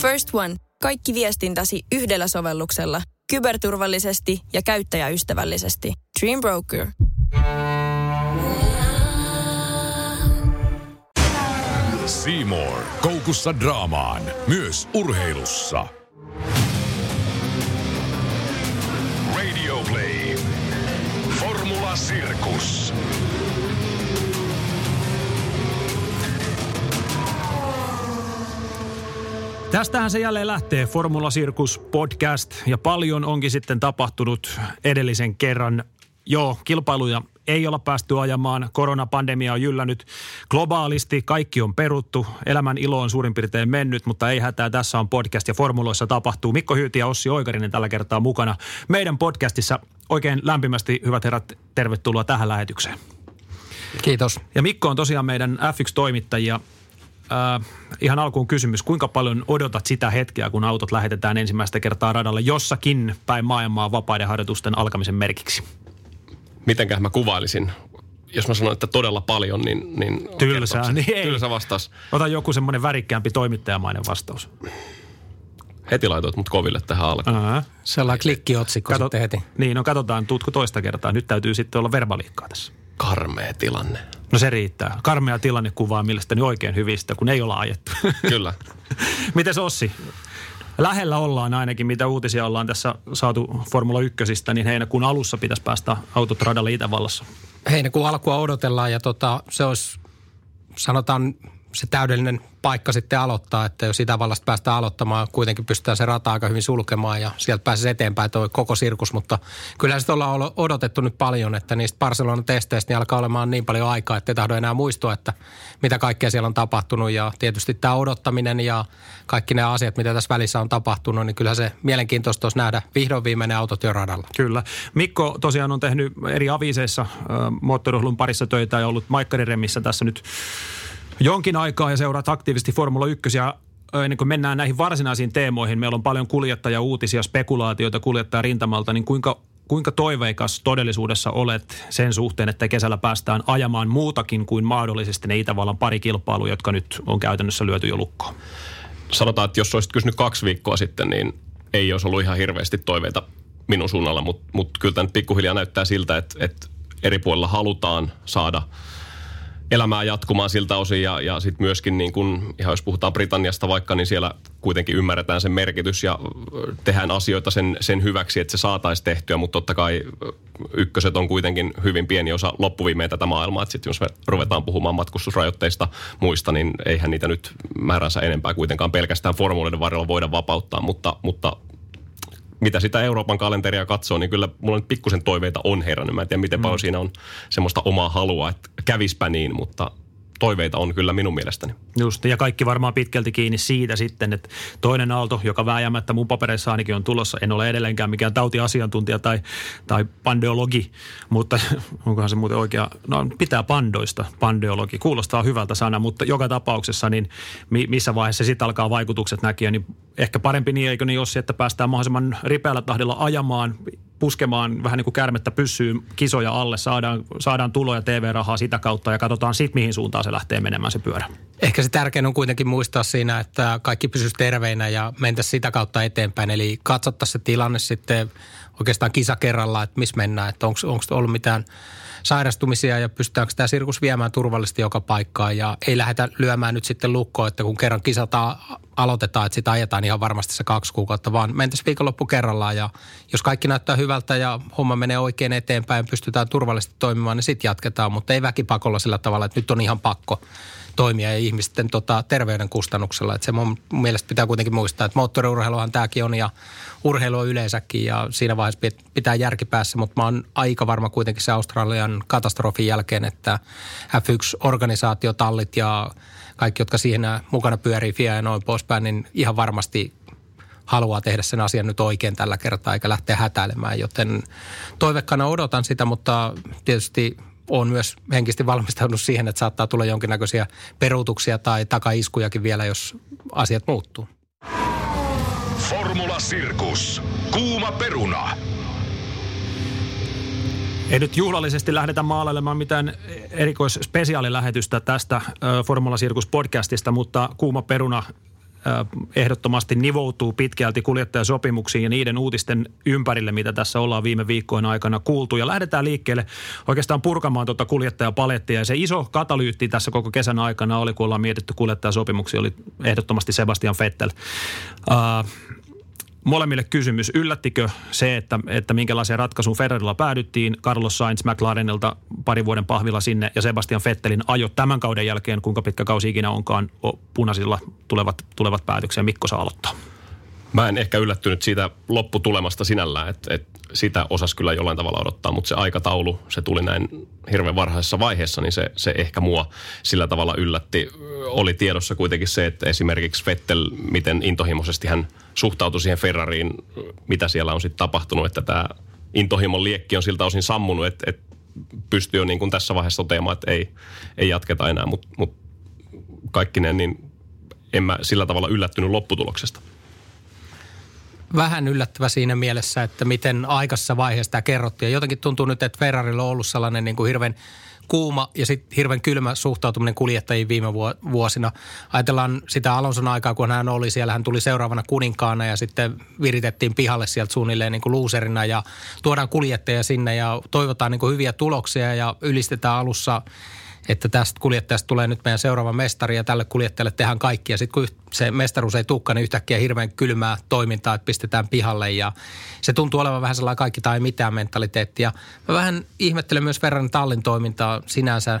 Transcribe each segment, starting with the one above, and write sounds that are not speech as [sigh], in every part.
First One. Kaikki viestintäsi yhdellä sovelluksella. Kyberturvallisesti ja käyttäjäystävällisesti. Dream Broker. Seymour. Koukussa draamaan. Myös urheilussa. Tästähän se jälleen lähtee, Formula Circus podcast, ja paljon onkin sitten tapahtunut edellisen kerran. Joo, kilpailuja ei olla päästy ajamaan, koronapandemia on jyllännyt globaalisti, kaikki on peruttu, elämän ilo on suurin piirtein mennyt, mutta ei hätää, tässä on podcast ja formuloissa tapahtuu. Mikko Hyyti ja Ossi Oikarinen tällä kertaa mukana meidän podcastissa. Oikein lämpimästi, hyvät herrat, tervetuloa tähän lähetykseen. Kiitos. Ja Mikko on tosiaan meidän F1-toimittajia. Äh, ihan alkuun kysymys, kuinka paljon odotat sitä hetkeä, kun autot lähetetään ensimmäistä kertaa radalle jossakin päin maailmaa vapaiden harjoitusten alkamisen merkiksi? Mitenkähän mä kuvailisin? Jos mä sanon, että todella paljon, niin... niin Tylsää, niin ei. Tylsä vastaus. Ota joku semmoinen värikkäämpi toimittajamainen vastaus. Heti laitoit mut koville tähän alkuun. Ää. Sellainen klikkiotsikko Kato, sitten heti. Niin, no katsotaan, tuutko toista kertaa. Nyt täytyy sitten olla verbaliikkaa tässä. Karmea tilanne. No se riittää. Karmea tilanne kuvaa mielestäni oikein hyvistä, kun ei olla ajettu. [laughs] Kyllä. Miten Ossi? Lähellä ollaan ainakin, mitä uutisia ollaan tässä saatu Formula 1, niin heinäkuun alussa pitäisi päästä autot radalle Itävallassa. Heinäkuun alkua odotellaan ja tota, se olisi, sanotaan, se täydellinen paikka sitten aloittaa, että jos Itävallasta päästään aloittamaan, kuitenkin pystytään se rata aika hyvin sulkemaan ja sieltä pääsisi eteenpäin tuo koko sirkus, mutta kyllä sitä ollaan odotettu nyt paljon, että niistä Barcelonan testeistä niin alkaa olemaan niin paljon aikaa, että ei tahdo enää muistua, että mitä kaikkea siellä on tapahtunut ja tietysti tämä odottaminen ja kaikki ne asiat, mitä tässä välissä on tapahtunut, niin kyllä se mielenkiintoista olisi nähdä vihdoin viimeinen autot jo radalla. Kyllä. Mikko tosiaan on tehnyt eri aviseissa äh, moottoriurheilun parissa töitä ja ollut Maikkariremmissä tässä nyt jonkin aikaa ja seuraat aktiivisesti Formula 1 ja ennen kuin mennään näihin varsinaisiin teemoihin, meillä on paljon kuljettaja-uutisia, spekulaatioita kuljettaja rintamalta, niin kuinka, kuinka toiveikas todellisuudessa olet sen suhteen, että kesällä päästään ajamaan muutakin kuin mahdollisesti ne Itävallan pari kilpailua, jotka nyt on käytännössä lyöty jo lukkoon? Sanotaan, että jos olisit kysynyt kaksi viikkoa sitten, niin ei olisi ollut ihan hirveästi toiveita minun suunnalla, mutta mut kyllä tämä nyt pikkuhiljaa näyttää siltä, että, että eri puolilla halutaan saada elämää jatkumaan siltä osin ja, ja sitten myöskin niin kun, ihan jos puhutaan Britanniasta vaikka, niin siellä kuitenkin ymmärretään sen merkitys ja tehdään asioita sen, sen hyväksi, että se saataisiin tehtyä, mutta totta kai ykköset on kuitenkin hyvin pieni osa loppuviimeen tätä maailmaa, että sitten jos me ruvetaan puhumaan matkustusrajoitteista muista, niin eihän niitä nyt määränsä enempää kuitenkaan pelkästään formuloiden varrella voida vapauttaa, mutta, mutta mitä sitä Euroopan kalenteria katsoo, niin kyllä mulla nyt pikkusen toiveita on herännyt. Mä en tiedä, miten paljon siinä on semmoista omaa halua, että kävispä niin, mutta toiveita on kyllä minun mielestäni. Just, ja kaikki varmaan pitkälti kiinni siitä sitten, että toinen aalto, joka vääjäämättä mun papereissa ainakin on tulossa, en ole edelleenkään mikään tautiasiantuntija tai, tai pandeologi, mutta [laughs] onkohan se muuten oikea, no pitää pandoista, pandeologi, kuulostaa hyvältä sana, mutta joka tapauksessa niin mi, missä vaiheessa sitten alkaa vaikutukset näkyä, niin ehkä parempi niin, eikö niin Jossi, että päästään mahdollisimman ripeällä tahdilla ajamaan, puskemaan vähän niin kuin kärmettä pyssyy kisoja alle, saadaan, saadaan tuloja TV-rahaa sitä kautta ja katsotaan sitten mihin suuntaan se lähtee menemään se pyörä. Ehkä se tärkein on kuitenkin muistaa siinä, että kaikki pysyisi terveinä ja mentäisiin sitä kautta eteenpäin. Eli katsottaisiin se tilanne sitten oikeastaan kisa kerrallaan, että missä mennään, että onko ollut mitään sairastumisia ja pystytäänkö tämä sirkus viemään turvallisesti joka paikkaan ja ei lähdetä lyömään nyt sitten lukkoon, että kun kerran kisata aloitetaan, että sitä ajetaan ihan varmasti se kaksi kuukautta, vaan mentäisiin viikonloppu kerrallaan ja jos kaikki näyttää hyvältä ja homma menee oikein eteenpäin, pystytään turvallisesti toimimaan, niin sitten jatketaan, mutta ei väkipakolla sillä tavalla, että nyt on ihan pakko toimia ja ihmisten tota, terveyden kustannuksella. Että se mun mielestä pitää kuitenkin muistaa, että moottoriurheiluhan tämäkin on ja urheilu on yleensäkin ja siinä vaiheessa pit- pitää järki päässä, mutta mä oon aika varma kuitenkin se Australian katastrofin jälkeen, että F1-organisaatiotallit ja kaikki, jotka siinä mukana pyörii, FIA ja noin poispäin, niin ihan varmasti haluaa tehdä sen asian nyt oikein tällä kertaa eikä lähteä hätäilemään, joten toivekkana odotan sitä, mutta tietysti on myös henkisesti valmistautunut siihen, että saattaa tulla jonkinnäköisiä peruutuksia tai takaiskujakin vielä, jos asiat muuttuu. Formula Circus. Kuuma peruna. Ei nyt juhlallisesti lähdetä maalailemaan mitään erikoisspesiaalilähetystä tästä Formula Circus podcastista, mutta kuuma peruna ehdottomasti nivoutuu pitkälti kuljettajasopimuksiin ja niiden uutisten ympärille, mitä tässä ollaan viime viikkojen aikana kuultu. Ja lähdetään liikkeelle oikeastaan purkamaan tuota kuljettajapalettia. Ja se iso katalyytti tässä koko kesän aikana oli, kun ollaan mietitty kuljettajasopimuksia, oli ehdottomasti Sebastian Vettel. Uh, molemmille kysymys. Yllättikö se, että, että minkälaiseen ratkaisuun Ferrarilla päädyttiin? Carlos Sainz McLarenilta pari vuoden pahvilla sinne ja Sebastian Vettelin ajo tämän kauden jälkeen, kuinka pitkä kausi ikinä onkaan punaisilla tulevat, tulevat päätöksiä. Mikko saa aloittaa. Mä en ehkä yllättynyt siitä lopputulemasta sinällään, että, että sitä osas kyllä jollain tavalla odottaa, mutta se aikataulu, se tuli näin hirveän varhaisessa vaiheessa, niin se, se ehkä mua sillä tavalla yllätti. Oli tiedossa kuitenkin se, että esimerkiksi Vettel, miten intohimoisesti hän suhtautui siihen Ferrariin, mitä siellä on sitten tapahtunut, että tämä intohimon liekki on siltä osin sammunut, että, että pystyy jo niin kuin tässä vaiheessa toteamaan, että ei, ei jatketa enää, mutta mut kaikkineen niin en mä sillä tavalla yllättynyt lopputuloksesta vähän yllättävä siinä mielessä, että miten aikaisessa vaiheessa tämä kerrottiin. Ja jotenkin tuntuu nyt, että Ferrarilla on ollut sellainen niin kuin hirveän kuuma ja sitten hirveän kylmä suhtautuminen kuljettajiin viime vuosina. Ajatellaan sitä Alonson aikaa, kun hän oli siellä, hän tuli seuraavana kuninkaana ja sitten viritettiin pihalle sieltä suunnilleen niin kuin luuserina ja tuodaan kuljettajia sinne ja toivotaan niin kuin hyviä tuloksia ja ylistetään alussa että tästä kuljettajasta tulee nyt meidän seuraava mestari ja tälle kuljettajalle tehdään kaikki. Ja sitten kun se mestaruus ei tukka, niin yhtäkkiä hirveän kylmää toimintaa, että pistetään pihalle ja se tuntuu olevan vähän sellainen kaikki tai mitään mentaliteettia. Mä vähän ihmettelen myös Ferran tallin toimintaa sinänsä.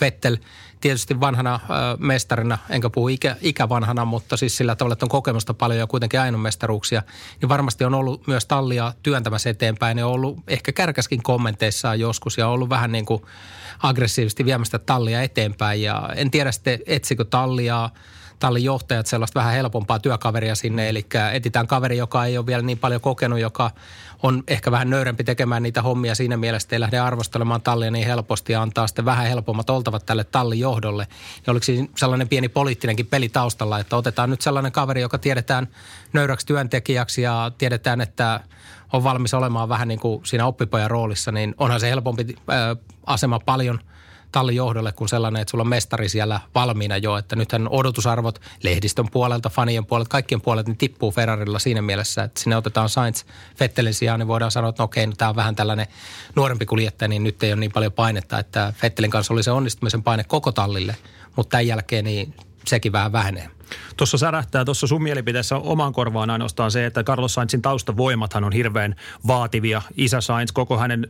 Vettel tietysti vanhana mestarina, enkä puhu ikä, ikävanhana, mutta siis sillä tavalla, että on kokemusta paljon ja kuitenkin ainoa mestaruuksia, niin varmasti on ollut myös tallia työntämässä eteenpäin ja on ollut ehkä kärkäskin kommenteissaan joskus ja on ollut vähän niin kuin aggressiivisesti viemästä tallia eteenpäin. Ja en tiedä sitten etsikö tallia tallin johtajat sellaista vähän helpompaa työkaveria sinne, eli etitään kaveri, joka ei ole vielä niin paljon kokenut, joka on ehkä vähän nöyrempi tekemään niitä hommia siinä mielessä, ei lähde arvostelemaan tallia niin helposti ja antaa sitten vähän helpommat oltavat tälle tallin johdolle. Ja oliko siinä sellainen pieni poliittinenkin peli taustalla, että otetaan nyt sellainen kaveri, joka tiedetään nöyräksi työntekijäksi ja tiedetään, että on valmis olemaan vähän niin kuin siinä oppipojan roolissa, niin onhan se helpompi ää, asema paljon – tallin johdolle kuin sellainen, että sulla on mestari siellä valmiina jo. Että nythän odotusarvot lehdistön puolelta, fanien puolelta, kaikkien puolelta, niin tippuu Ferrarilla siinä mielessä, että sinne otetaan Sainz Vettelin sijaan, niin voidaan sanoa, että no okei, no tämä on vähän tällainen nuorempi kuljettaja, niin nyt ei ole niin paljon painetta, että Vettelin kanssa oli se onnistumisen paine koko tallille, mutta tämän jälkeen niin sekin vähän vähenee. Tuossa särähtää tuossa sun mielipiteessä oman korvaan ainoastaan se, että Carlos Sainzin taustavoimathan on hirveän vaativia. Isä Sainz, koko hänen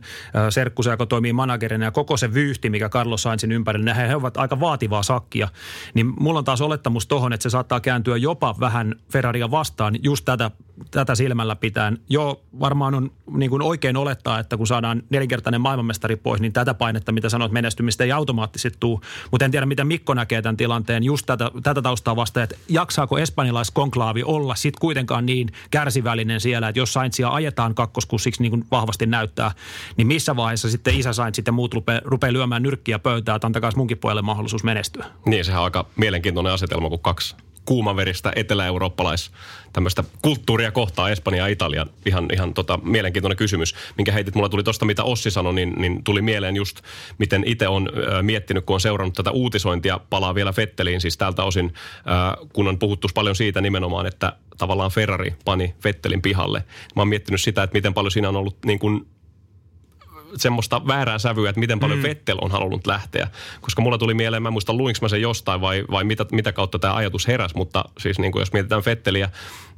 serkkusa, joka toimii managerina ja koko se vyyhti, mikä Carlos Sainzin ympärillä, he, he ovat aika vaativaa sakkia. Niin mulla on taas olettamus tohon, että se saattaa kääntyä jopa vähän Ferraria vastaan just tätä, tätä silmällä pitäen. Joo, varmaan on niin kuin oikein olettaa, että kun saadaan nelinkertainen maailmanmestari pois, niin tätä painetta, mitä sanoit, menestymistä ei automaattisesti tule. Mutta en tiedä, miten Mikko näkee tämän tilanteen just tätä, tätä taustaa vastaan, että jaksaako espanjalaiskonklaavi olla sitten kuitenkaan niin kärsivällinen siellä, että jos Saintsia ajetaan kakkoskussiksi niin kuin vahvasti näyttää, niin missä vaiheessa sitten isä Sainz sitten muut rupeaa, rupeaa lyömään nyrkkiä pöytää, että antakaa munkin pojalle mahdollisuus menestyä. Niin, sehän on aika mielenkiintoinen asetelma, kun kaksi kuumaveristä etelä-eurooppalais tämmöistä kulttuuria kohtaa Espanja ja Italia. Ihan, ihan tota, mielenkiintoinen kysymys, minkä heitit. Mulla tuli tuosta, mitä Ossi sanoi, niin, niin tuli mieleen just, miten itse on äh, miettinyt, kun on seurannut tätä uutisointia. Palaa vielä Fetteliin, siis tältä osin, äh, kun on puhuttu paljon siitä nimenomaan, että tavallaan Ferrari pani Fettelin pihalle. Mä oon miettinyt sitä, että miten paljon siinä on ollut niin kuin semmoista väärää sävyä, että miten paljon mm. Vettel on halunnut lähteä. Koska mulla tuli mieleen, mä muistan luinko mä sen jostain vai, vai mitä, mitä kautta tämä ajatus heräsi, mutta siis niin kuin jos mietitään Vetteliä,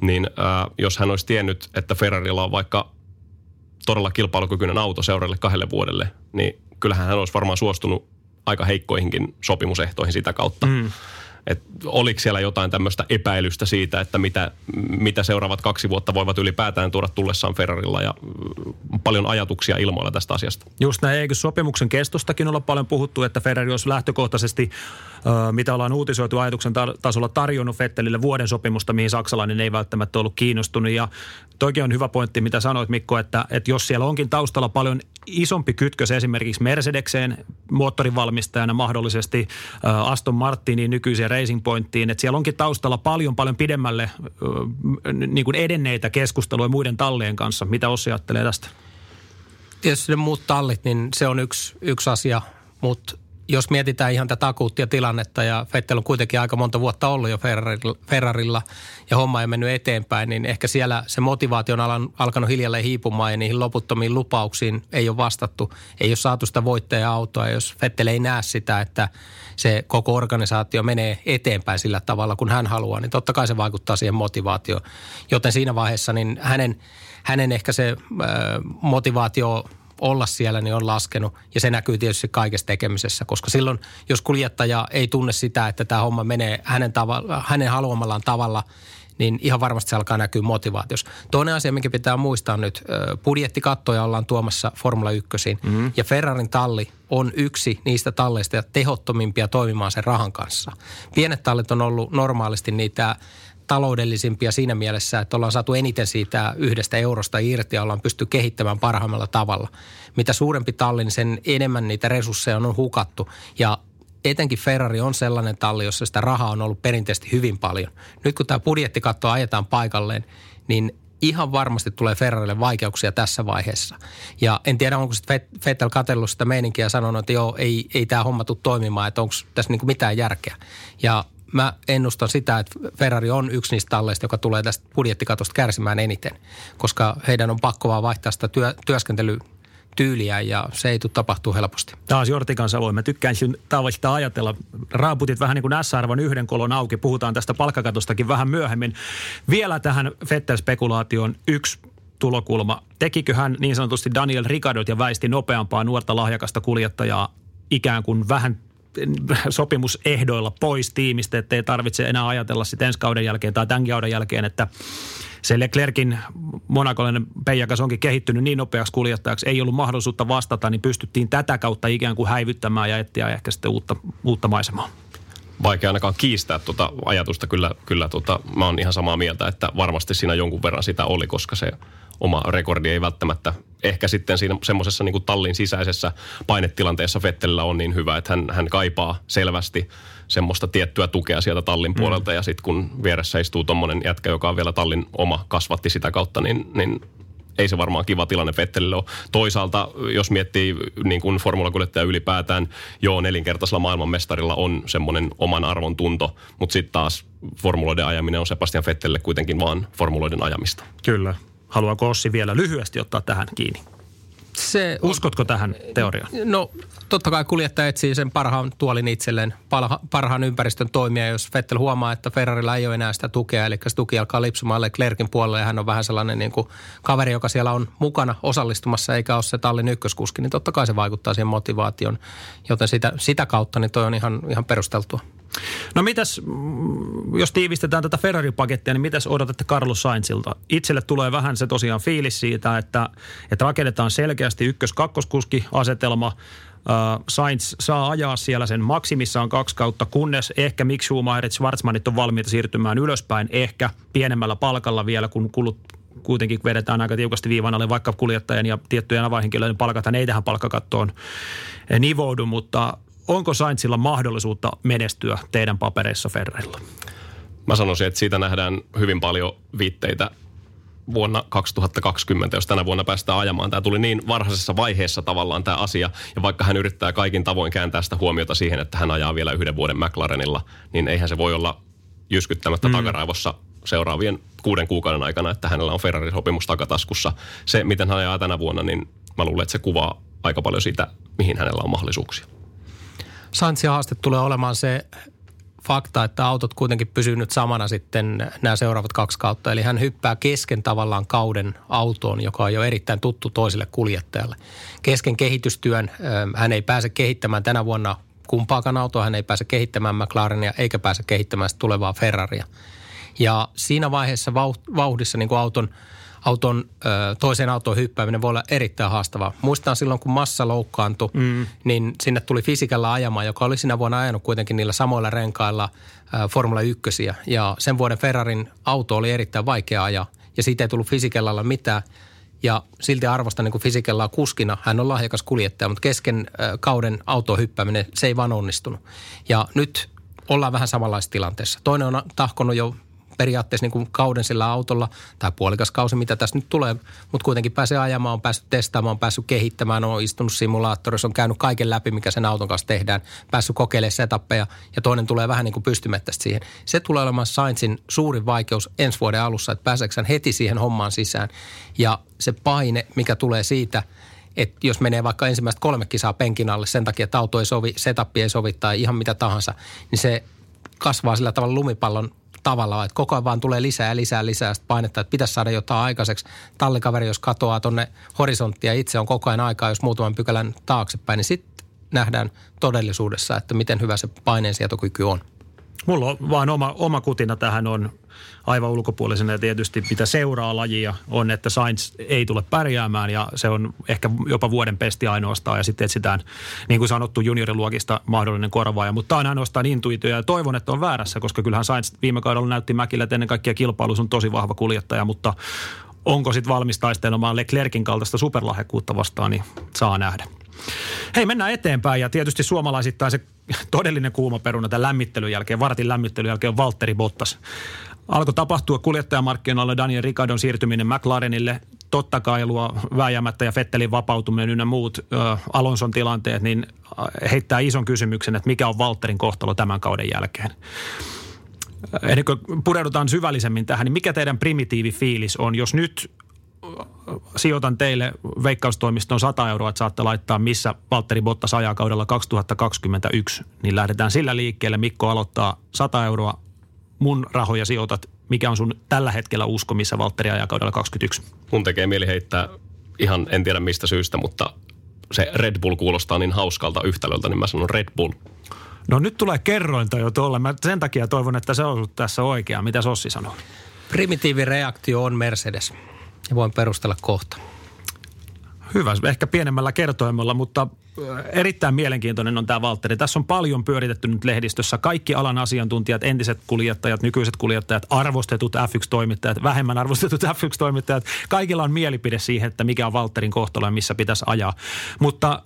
niin äh, jos hän olisi tiennyt, että Ferrarilla on vaikka todella kilpailukykyinen auto seuraavalle kahdelle vuodelle, niin kyllähän hän olisi varmaan suostunut aika heikkoihinkin sopimusehtoihin sitä kautta. Mm että oliko siellä jotain tämmöistä epäilystä siitä, että mitä, mitä seuraavat kaksi vuotta voivat ylipäätään tuoda tullessaan Ferrarilla ja mm, paljon ajatuksia ilmoilla tästä asiasta. Just näin, eikö sopimuksen kestostakin olla paljon puhuttu, että Ferrari olisi lähtökohtaisesti, mitä ollaan uutisoitu ajatuksen tasolla tarjonnut Fettelille vuoden sopimusta, mihin saksalainen ei välttämättä ollut kiinnostunut ja toikin on hyvä pointti, mitä sanoit Mikko, että, että jos siellä onkin taustalla paljon isompi kytkös esimerkiksi Mercedekseen moottorivalmistajana mahdollisesti Aston Martinin nykyiseen Racing Pointtiin, että siellä onkin taustalla paljon paljon pidemmälle niin kuin edenneitä keskusteluja muiden tallien kanssa. Mitä Ossi ajattelee tästä? Tietysti ne muut tallit, niin se on yksi, yksi asia, mutta jos mietitään ihan tätä akuuttia tilannetta ja Vettel on kuitenkin aika monta vuotta ollut jo Ferrarilla, Ferrarilla ja homma ei mennyt eteenpäin, niin ehkä siellä se motivaatio on alkanut hiljalleen hiipumaan ja niihin loputtomiin lupauksiin ei ole vastattu. Ei ole saatu sitä voittaja-autoa, jos Vettel ei näe sitä, että se koko organisaatio menee eteenpäin sillä tavalla, kun hän haluaa, niin totta kai se vaikuttaa siihen motivaatioon. Joten siinä vaiheessa niin hänen, hänen ehkä se äh, motivaatio olla siellä, niin on laskenut. Ja se näkyy tietysti kaikessa tekemisessä, koska silloin, jos kuljettaja ei tunne sitä, että tämä homma menee hänen, tavalla, hänen haluamallaan tavalla, niin ihan varmasti se alkaa näkyä motivaatiossa. Toinen asia, mikä pitää muistaa nyt, budjettikattoja ollaan tuomassa Formula 1 mm-hmm. ja Ferrarin talli on yksi niistä talleista ja tehottomimpia toimimaan sen rahan kanssa. Pienet tallit on ollut normaalisti niitä taloudellisimpia siinä mielessä, että ollaan saatu eniten siitä yhdestä eurosta irti ja ollaan pysty kehittämään parhaimmalla tavalla. Mitä suurempi talli, niin sen enemmän niitä resursseja on hukattu. Ja etenkin Ferrari on sellainen talli, jossa sitä rahaa on ollut perinteisesti hyvin paljon. Nyt kun tämä budjettikatto ajetaan paikalleen, niin ihan varmasti tulee Ferrarille vaikeuksia tässä vaiheessa. Ja en tiedä, onko sitten Vettel katsellut sitä meininkiä ja sanonut, että joo, ei, ei tämä homma tule toimimaan, että onko tässä niinku mitään järkeä. Ja mä ennustan sitä, että Ferrari on yksi niistä talleista, joka tulee tästä budjettikatosta kärsimään eniten, koska heidän on pakko vaan vaihtaa sitä työ, työskentely tyyliä ja se ei tule tapahtuu helposti. Taas Jortikan Savoin. Mä tykkään tavallista ajatella. Raaputit vähän niin kuin S-arvon yhden kolon auki. Puhutaan tästä palkkakatostakin vähän myöhemmin. Vielä tähän Vettel-spekulaatioon yksi tulokulma. Tekikö hän niin sanotusti Daniel Ricardot ja väisti nopeampaa nuorta lahjakasta kuljettajaa ikään kuin vähän [laughs] sopimusehdoilla pois tiimistä, ettei tarvitse enää ajatella sitten ensi kauden jälkeen tai tämän kauden jälkeen, että se Leclerkin monakolainen peijakas onkin kehittynyt niin nopeaksi kuljettajaksi, ei ollut mahdollisuutta vastata, niin pystyttiin tätä kautta ikään kuin häivyttämään ja etsiä ehkä sitten uutta, uutta maisemaa vaikea ainakaan kiistää tuota ajatusta. Kyllä, kyllä tuota, mä oon ihan samaa mieltä, että varmasti siinä jonkun verran sitä oli, koska se oma rekordi ei välttämättä ehkä sitten siinä semmoisessa niin tallin sisäisessä painetilanteessa Vettelillä on niin hyvä, että hän, hän kaipaa selvästi semmoista tiettyä tukea sieltä tallin mm. puolelta. Mm. Ja sitten kun vieressä istuu tuommoinen jätkä, joka on vielä tallin oma, kasvatti sitä kautta, niin, niin ei se varmaan kiva tilanne Vettelille ole. Toisaalta, jos miettii niin kuin formulakuljettaja ylipäätään, joo, nelinkertaisella maailmanmestarilla on semmoinen oman arvon tunto, mutta sitten taas formuloiden ajaminen on Sebastian Vettelille kuitenkin vaan formuloiden ajamista. Kyllä. Haluaako Ossi vielä lyhyesti ottaa tähän kiinni? Se, Uskotko tähän teoriaan? No totta kai kuljettaja etsii sen parhaan tuolin itselleen, parhaan ympäristön toimia. Jos Vettel huomaa, että Ferrarilla ei ole enää sitä tukea, eli se tuki alkaa lipsumaan Leclerkin puolelle ja hän on vähän sellainen niin kuin kaveri, joka siellä on mukana osallistumassa eikä ole se tallin ykköskuski, niin totta kai se vaikuttaa siihen motivaation. Joten sitä, sitä kautta niin toi on ihan, ihan perusteltua. No mitäs, mm, jos tiivistetään tätä Ferrari-pakettia, niin mitäs odotatte Carlos Sainzilta? Itselle tulee vähän se tosiaan fiilis siitä, että, että rakennetaan selkeästi ykkös-kakkoskuski-asetelma. Sainz saa ajaa siellä sen maksimissaan kaksi kautta, kunnes ehkä Mick Schumacher ja Schwarzmanit on valmiita siirtymään ylöspäin, ehkä pienemmällä palkalla vielä, kun kulut kuitenkin vedetään aika tiukasti viivan alle, vaikka kuljettajan ja tiettyjen avainhenkilöiden palkat ei tähän palkkakattoon nivoudu, mutta onko Saintsilla mahdollisuutta menestyä teidän papereissa Ferreilla? Mä sanoisin, että siitä nähdään hyvin paljon viitteitä vuonna 2020, jos tänä vuonna päästään ajamaan. Tämä tuli niin varhaisessa vaiheessa tavallaan tämä asia, ja vaikka hän yrittää kaikin tavoin kääntää sitä huomiota siihen, että hän ajaa vielä yhden vuoden McLarenilla, niin eihän se voi olla jyskyttämättä mm. takaraivossa seuraavien kuuden kuukauden aikana, että hänellä on Ferrari-sopimus takataskussa. Se, miten hän ajaa tänä vuonna, niin mä luulen, että se kuvaa aika paljon sitä, mihin hänellä on mahdollisuuksia. Saintsin haaste tulee olemaan se fakta, että autot kuitenkin pysyy nyt samana sitten nämä seuraavat kaksi kautta. Eli hän hyppää kesken tavallaan kauden autoon, joka on jo erittäin tuttu toiselle kuljettajalle. Kesken kehitystyön hän ei pääse kehittämään tänä vuonna kumpaakaan autoa, hän ei pääse kehittämään McLarenia eikä pääse kehittämään tulevaa Ferraria. Ja siinä vaiheessa vauhdissa niin kuin auton – auton, toiseen autoon hyppääminen voi olla erittäin haastavaa. Muistan silloin, kun massa loukkaantui, mm. niin sinne tuli fysikalla ajamaan, joka oli sinä vuonna ajanut kuitenkin niillä samoilla renkailla Formula 1. Ja sen vuoden Ferrarin auto oli erittäin vaikea ajaa ja siitä ei tullut fysikellalla mitään. Ja silti arvostan niin fysikellaa kuskina. Hän on lahjakas kuljettaja, mutta kesken kauden autoon hyppääminen, se ei vaan onnistunut. Ja nyt ollaan vähän samanlaisessa tilanteessa. Toinen on tahkonut jo periaatteessa niin kuin kauden sillä autolla tai puolikas kausi, mitä tässä nyt tulee, mutta kuitenkin pääsee ajamaan, on päässyt testaamaan, on päässyt kehittämään, on istunut simulaattorissa, on käynyt kaiken läpi, mikä sen auton kanssa tehdään, päässyt kokeilemaan setappeja ja toinen tulee vähän niin kuin pystymettä siihen. Se tulee olemaan Sainzin suurin vaikeus ensi vuoden alussa, että pääseekö heti siihen hommaan sisään ja se paine, mikä tulee siitä – että jos menee vaikka ensimmäistä kolme kisaa penkin alle sen takia, että auto ei sovi, setup ei sovi tai ihan mitä tahansa, niin se kasvaa sillä tavalla lumipallon tavalla, että koko ajan vaan tulee lisää ja lisää lisää sitä painetta, että pitäisi saada jotain aikaiseksi. Tallikaveri, jos katoaa tuonne horisonttia itse on koko ajan aikaa, jos muutaman pykälän taaksepäin, niin sitten nähdään todellisuudessa, että miten hyvä se paineensietokyky on. Mulla on vaan oma, oma kutina tähän on aivan ulkopuolisena ja tietysti mitä seuraa lajia on, että Sainz ei tule pärjäämään ja se on ehkä jopa vuoden pesti ainoastaan ja sitten etsitään niin kuin sanottu junioriluokista mahdollinen korvaaja, mutta tämä on ainoastaan intuitio ja toivon, että on väärässä, koska kyllähän Sainz viime kaudella näytti Mäkillä, että ennen kaikkea kilpailu on tosi vahva kuljettaja, mutta onko sitten valmis taistelemaan Leclerkin kaltaista superlahekkuutta vastaan, niin saa nähdä. Hei, mennään eteenpäin ja tietysti suomalaisittain se todellinen kuuma peruna tämän lämmittelyn jälkeen, vartin lämmittelyn jälkeen on Valtteri Bottas. Alkoi tapahtua kuljettajamarkkinoilla Daniel Ricardon siirtyminen McLarenille. Totta kai luo vääjäämättä ja Fettelin vapautuminen ynnä muut ö, Alonson tilanteet, niin heittää ison kysymyksen, että mikä on Valtterin kohtalo tämän kauden jälkeen. Ennen kuin pureudutaan syvällisemmin tähän, niin mikä teidän primitiivi fiilis on, jos nyt sijoitan teille veikkaustoimiston 100 euroa, että saatte laittaa, missä Valtteri Bottas ajaa kaudella 2021, niin lähdetään sillä liikkeelle. Mikko aloittaa 100 euroa, mun rahoja sijoitat. Mikä on sun tällä hetkellä usko, missä Valtteri ajaa kaudella 21? Mun tekee mieli heittää ihan en tiedä mistä syystä, mutta se Red Bull kuulostaa niin hauskalta yhtälöltä, niin mä sanon Red Bull. No nyt tulee kerrointa jo tuolla. Mä sen takia toivon, että se on ollut tässä oikea. Mitä Sossi sanoo? Primitiivireaktio on Mercedes ja voin perustella kohta. Hyvä, ehkä pienemmällä kertoimella, mutta erittäin mielenkiintoinen on tämä Valtteri. Tässä on paljon pyöritetty nyt lehdistössä. Kaikki alan asiantuntijat, entiset kuljettajat, nykyiset kuljettajat, arvostetut F1-toimittajat, vähemmän arvostetut [laughs] F1-toimittajat. Kaikilla on mielipide siihen, että mikä on Valtterin kohtalo ja missä pitäisi ajaa. Mutta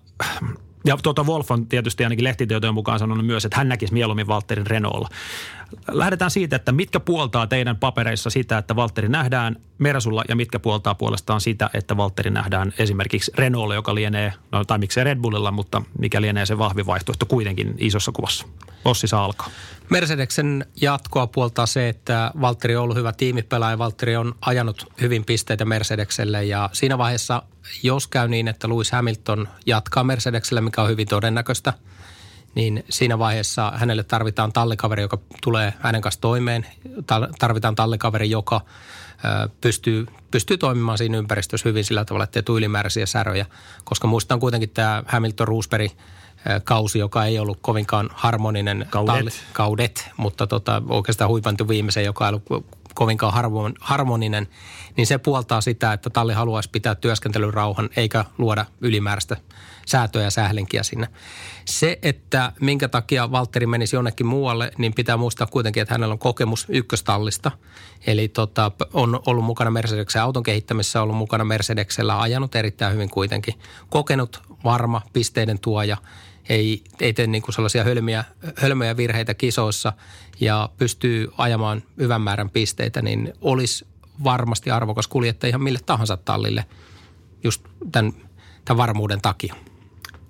ja tuota Wolf on tietysti ainakin lehtitietojen mukaan sanonut myös, että hän näkisi mieluummin Valtterin Renaultilla. Lähdetään siitä, että mitkä puoltaa teidän papereissa sitä, että Valtteri nähdään Mersulla ja mitkä puoltaa puolestaan sitä, että Valtteri nähdään esimerkiksi Renaultilla, joka lienee, no tai miksei Red Bullilla, mutta mikä lienee se vahvi vaihtoehto kuitenkin isossa kuvassa. Ossi saa alkaa. Mercedeksen jatkoa puoltaa se, että Valtteri on ollut hyvä tiimipelaaja. Valtteri on ajanut hyvin pisteitä Mercedekselle ja siinä vaiheessa, jos käy niin, että Lewis Hamilton jatkaa Mercedekselle, mikä on hyvin todennäköistä, niin siinä vaiheessa hänelle tarvitaan tallikaveri, joka tulee hänen kanssa toimeen. Tarvitaan tallikaveri, joka pystyy, pystyy toimimaan siinä ympäristössä hyvin sillä tavalla, että ei tule ylimääräisiä säröjä. Koska muistan kuitenkin tämä Hamilton Roosberg – kausi, joka ei ollut kovinkaan harmoninen. Kaudet. Talli, kaudet, mutta tota, oikeastaan huipantu viimeisen, joka ei ollut kovinkaan harmoninen, niin se puoltaa sitä, että talli haluaisi pitää työskentelyn rauhan eikä luoda ylimääräistä säätöä ja sählinkiä sinne. Se, että minkä takia Valtteri menisi jonnekin muualle, niin pitää muistaa kuitenkin, että hänellä on kokemus ykköstallista. Eli tota, on ollut mukana Mercedeksen auton kehittämisessä, ollut mukana Mercedeksellä, ajanut erittäin hyvin kuitenkin. Kokenut, varma, pisteiden tuoja – ei, ei tee niin kuin sellaisia hölmiä, hölmöjä virheitä kisoissa ja pystyy ajamaan hyvän määrän pisteitä, niin olisi varmasti arvokas kuljettaja ihan mille tahansa tallille just tämän, tämän varmuuden takia.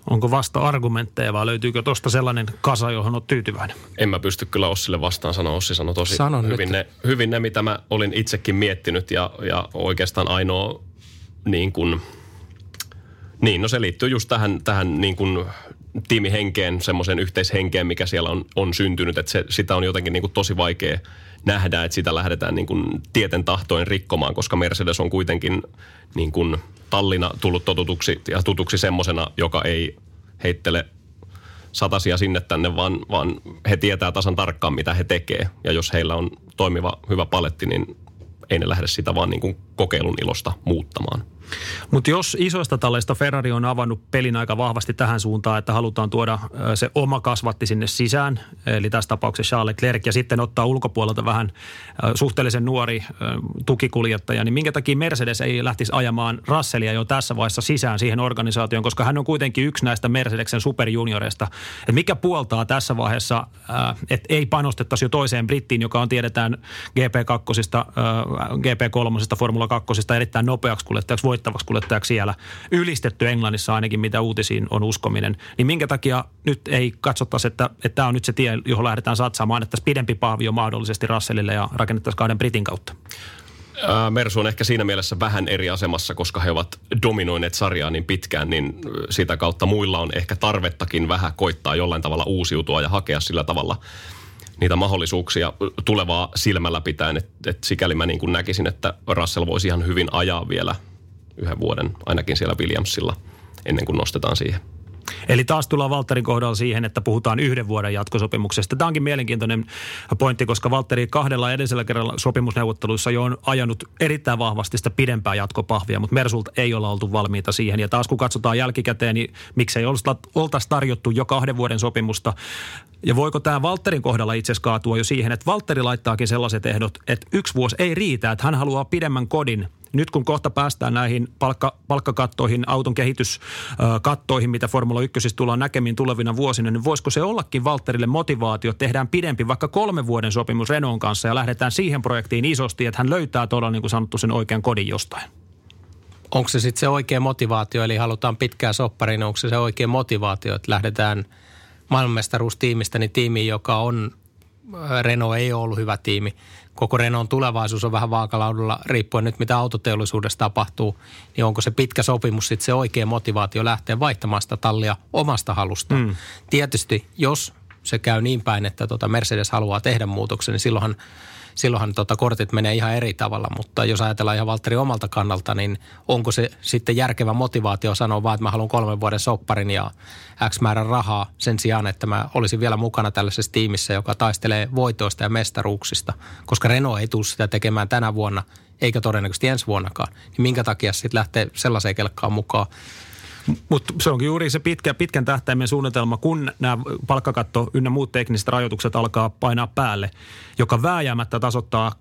Onko vasta argumentteja vai löytyykö tuosta sellainen kasa, johon olet tyytyväinen? En mä pysty kyllä Ossille vastaan sanoa. Ossi sanoi tosi Sanon hyvin, ne, hyvin ne, mitä mä olin itsekin miettinyt ja, ja oikeastaan ainoa niin kuin, niin, no se liittyy just tähän, tähän niin kuin tiimihenkeen, semmoisen yhteishenkeen, mikä siellä on, on syntynyt. Että se, sitä on jotenkin niin kuin tosi vaikea nähdä, että sitä lähdetään niin kuin tieten tahtoin rikkomaan, koska Mercedes on kuitenkin niin kuin tallina tullut totutuksi ja tutuksi semmoisena, joka ei heittele satasia sinne tänne, vaan, vaan he tietää tasan tarkkaan, mitä he tekee. Ja jos heillä on toimiva, hyvä paletti, niin ei ne lähde sitä vaan niin kuin kokeilun ilosta muuttamaan. Mutta jos isoista talleista Ferrari on avannut pelin aika vahvasti tähän suuntaan, että halutaan tuoda se oma kasvatti sinne sisään, eli tässä tapauksessa Charles Leclerc, ja sitten ottaa ulkopuolelta vähän suhteellisen nuori tukikuljettaja, niin minkä takia Mercedes ei lähtisi ajamaan Russellia jo tässä vaiheessa sisään siihen organisaatioon, koska hän on kuitenkin yksi näistä Mercedeksen superjunioreista. Et mikä puoltaa tässä vaiheessa, että ei panostettaisi jo toiseen Brittiin, joka on tiedetään GP2, GP3, Formula 2 erittäin nopeaksi kuljettajaksi, voittavaksi kuljettajaksi siellä, ylistetty Englannissa ainakin, mitä uutisiin on uskominen, niin minkä takia nyt ei katsottaisi, että, että tämä on nyt se tie, johon lähdetään satsaamaan, että pidempi paavio mahdollisesti Russellille ja rakennettaisiin kahden Britin kautta? Mersu on ehkä siinä mielessä vähän eri asemassa, koska he ovat dominoineet sarjaa niin pitkään, niin sitä kautta muilla on ehkä tarvettakin vähän koittaa jollain tavalla uusiutua ja hakea sillä tavalla niitä mahdollisuuksia tulevaa silmällä pitäen. Että et sikäli mä niin kuin näkisin, että Russell voisi ihan hyvin ajaa vielä yhden vuoden ainakin siellä Williamsilla ennen kuin nostetaan siihen. Eli taas tullaan Valtterin kohdalla siihen, että puhutaan yhden vuoden jatkosopimuksesta. Tämä onkin mielenkiintoinen pointti, koska Valtteri kahdella edellisellä kerralla sopimusneuvotteluissa jo on ajanut erittäin vahvasti sitä pidempää jatkopahvia, mutta Mersulta ei olla oltu valmiita siihen. Ja taas kun katsotaan jälkikäteen, niin miksei oltaisi tarjottu jo kahden vuoden sopimusta. Ja voiko tämä Valtterin kohdalla itse asiassa kaatua jo siihen, että Valtteri laittaakin sellaiset ehdot, että yksi vuosi ei riitä, että hän haluaa pidemmän kodin nyt kun kohta päästään näihin palkka, palkkakattoihin, auton kehityskattoihin, mitä Formula 1 tullaan näkemiin tulevina vuosina, niin voisiko se ollakin Valtterille motivaatio, että tehdään pidempi, vaikka kolmen vuoden sopimus Renault kanssa ja lähdetään siihen projektiin isosti, että hän löytää todella niin kuin sanottu sen oikean kodin jostain? Onko se sitten se oikea motivaatio, eli halutaan pitkää soppariin, onko se se oikea motivaatio, että lähdetään maailmanmestaruustiimistä niin tiimiin, joka on, Renault ei ole ollut hyvä tiimi, koko Renault tulevaisuus on vähän vaakalaudalla riippuen nyt mitä autoteollisuudessa tapahtuu, niin onko se pitkä sopimus sitten se oikea motivaatio lähteä vaihtamaan sitä tallia omasta halusta. Mm. Tietysti jos se käy niin päin, että tota Mercedes haluaa tehdä muutoksen, niin silloinhan silloinhan tota kortit menee ihan eri tavalla. Mutta jos ajatellaan ihan Valtteri omalta kannalta, niin onko se sitten järkevä motivaatio sanoa vaan, että mä haluan kolmen vuoden sopparin ja X määrän rahaa sen sijaan, että mä olisin vielä mukana tällaisessa tiimissä, joka taistelee voitoista ja mestaruuksista. Koska Renault ei tule sitä tekemään tänä vuonna, eikä todennäköisesti ensi vuonnakaan. Niin minkä takia sitten lähtee sellaiseen kelkkaan mukaan, mutta se onkin juuri se pitkä, pitkän tähtäimen suunnitelma, kun nämä palkkakatto ynnä muut tekniset rajoitukset alkaa painaa päälle, joka vääjäämättä tasoittaa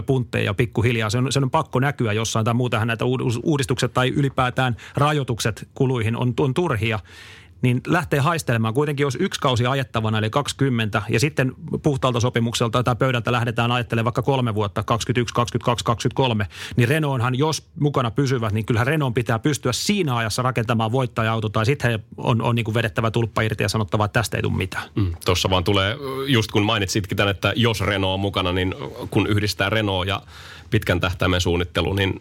22-23 puntteja pikkuhiljaa. Se on, se on pakko näkyä jossain tai muutenhan näitä uudistukset tai ylipäätään rajoitukset kuluihin on, on turhia niin lähtee haistelemaan. Kuitenkin jos yksi kausi ajettavana, eli 20, ja sitten puhtaalta sopimukselta tai pöydältä lähdetään ajattelemaan vaikka kolme vuotta, 21, 22, 23, niin Renaulthan, jos mukana pysyvät, niin kyllähän Renault pitää pystyä siinä ajassa rakentamaan voittaja-auto, tai sitten on, on niin kuin vedettävä tulppa irti ja sanottava, että tästä ei tule mitään. Mm, Tuossa vaan tulee, just kun mainitsitkin tämän, että jos Renault on mukana, niin kun yhdistää Renault ja pitkän tähtäimen suunnittelu, niin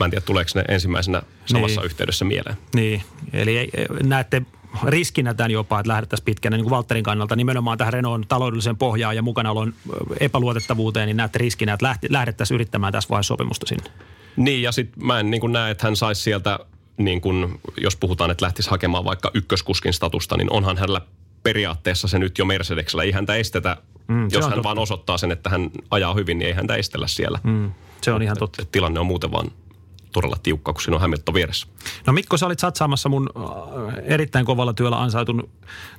Mä en tiedä, tuleeko ne ensimmäisenä samassa niin. yhteydessä mieleen. Niin, eli näette riskinä tämän jopa, että lähdettäisiin pitkänä niin kuin Valtterin kannalta nimenomaan tähän Renaultin taloudelliseen pohjaan ja mukanaolon epäluotettavuuteen, niin näette riskinä, että lähdettäisiin yrittämään tässä vaiheessa sopimusta sinne. Niin, ja sitten mä en niin näe, että hän saisi sieltä, niin kuin, jos puhutaan, että lähtisi hakemaan vaikka ykköskuskin statusta, niin onhan hänellä periaatteessa se nyt jo Mercedeksellä. Ei häntä estetä, mm, jos hän totta. vaan osoittaa sen, että hän ajaa hyvin, niin ei häntä estellä siellä. Mm, se on ihan totta. Et, et tilanne on muuten vaan todella tiukka, kun siinä on Hamilton vieressä. No Mikko, sä olit satsaamassa mun äh, erittäin kovalla työllä ansaitun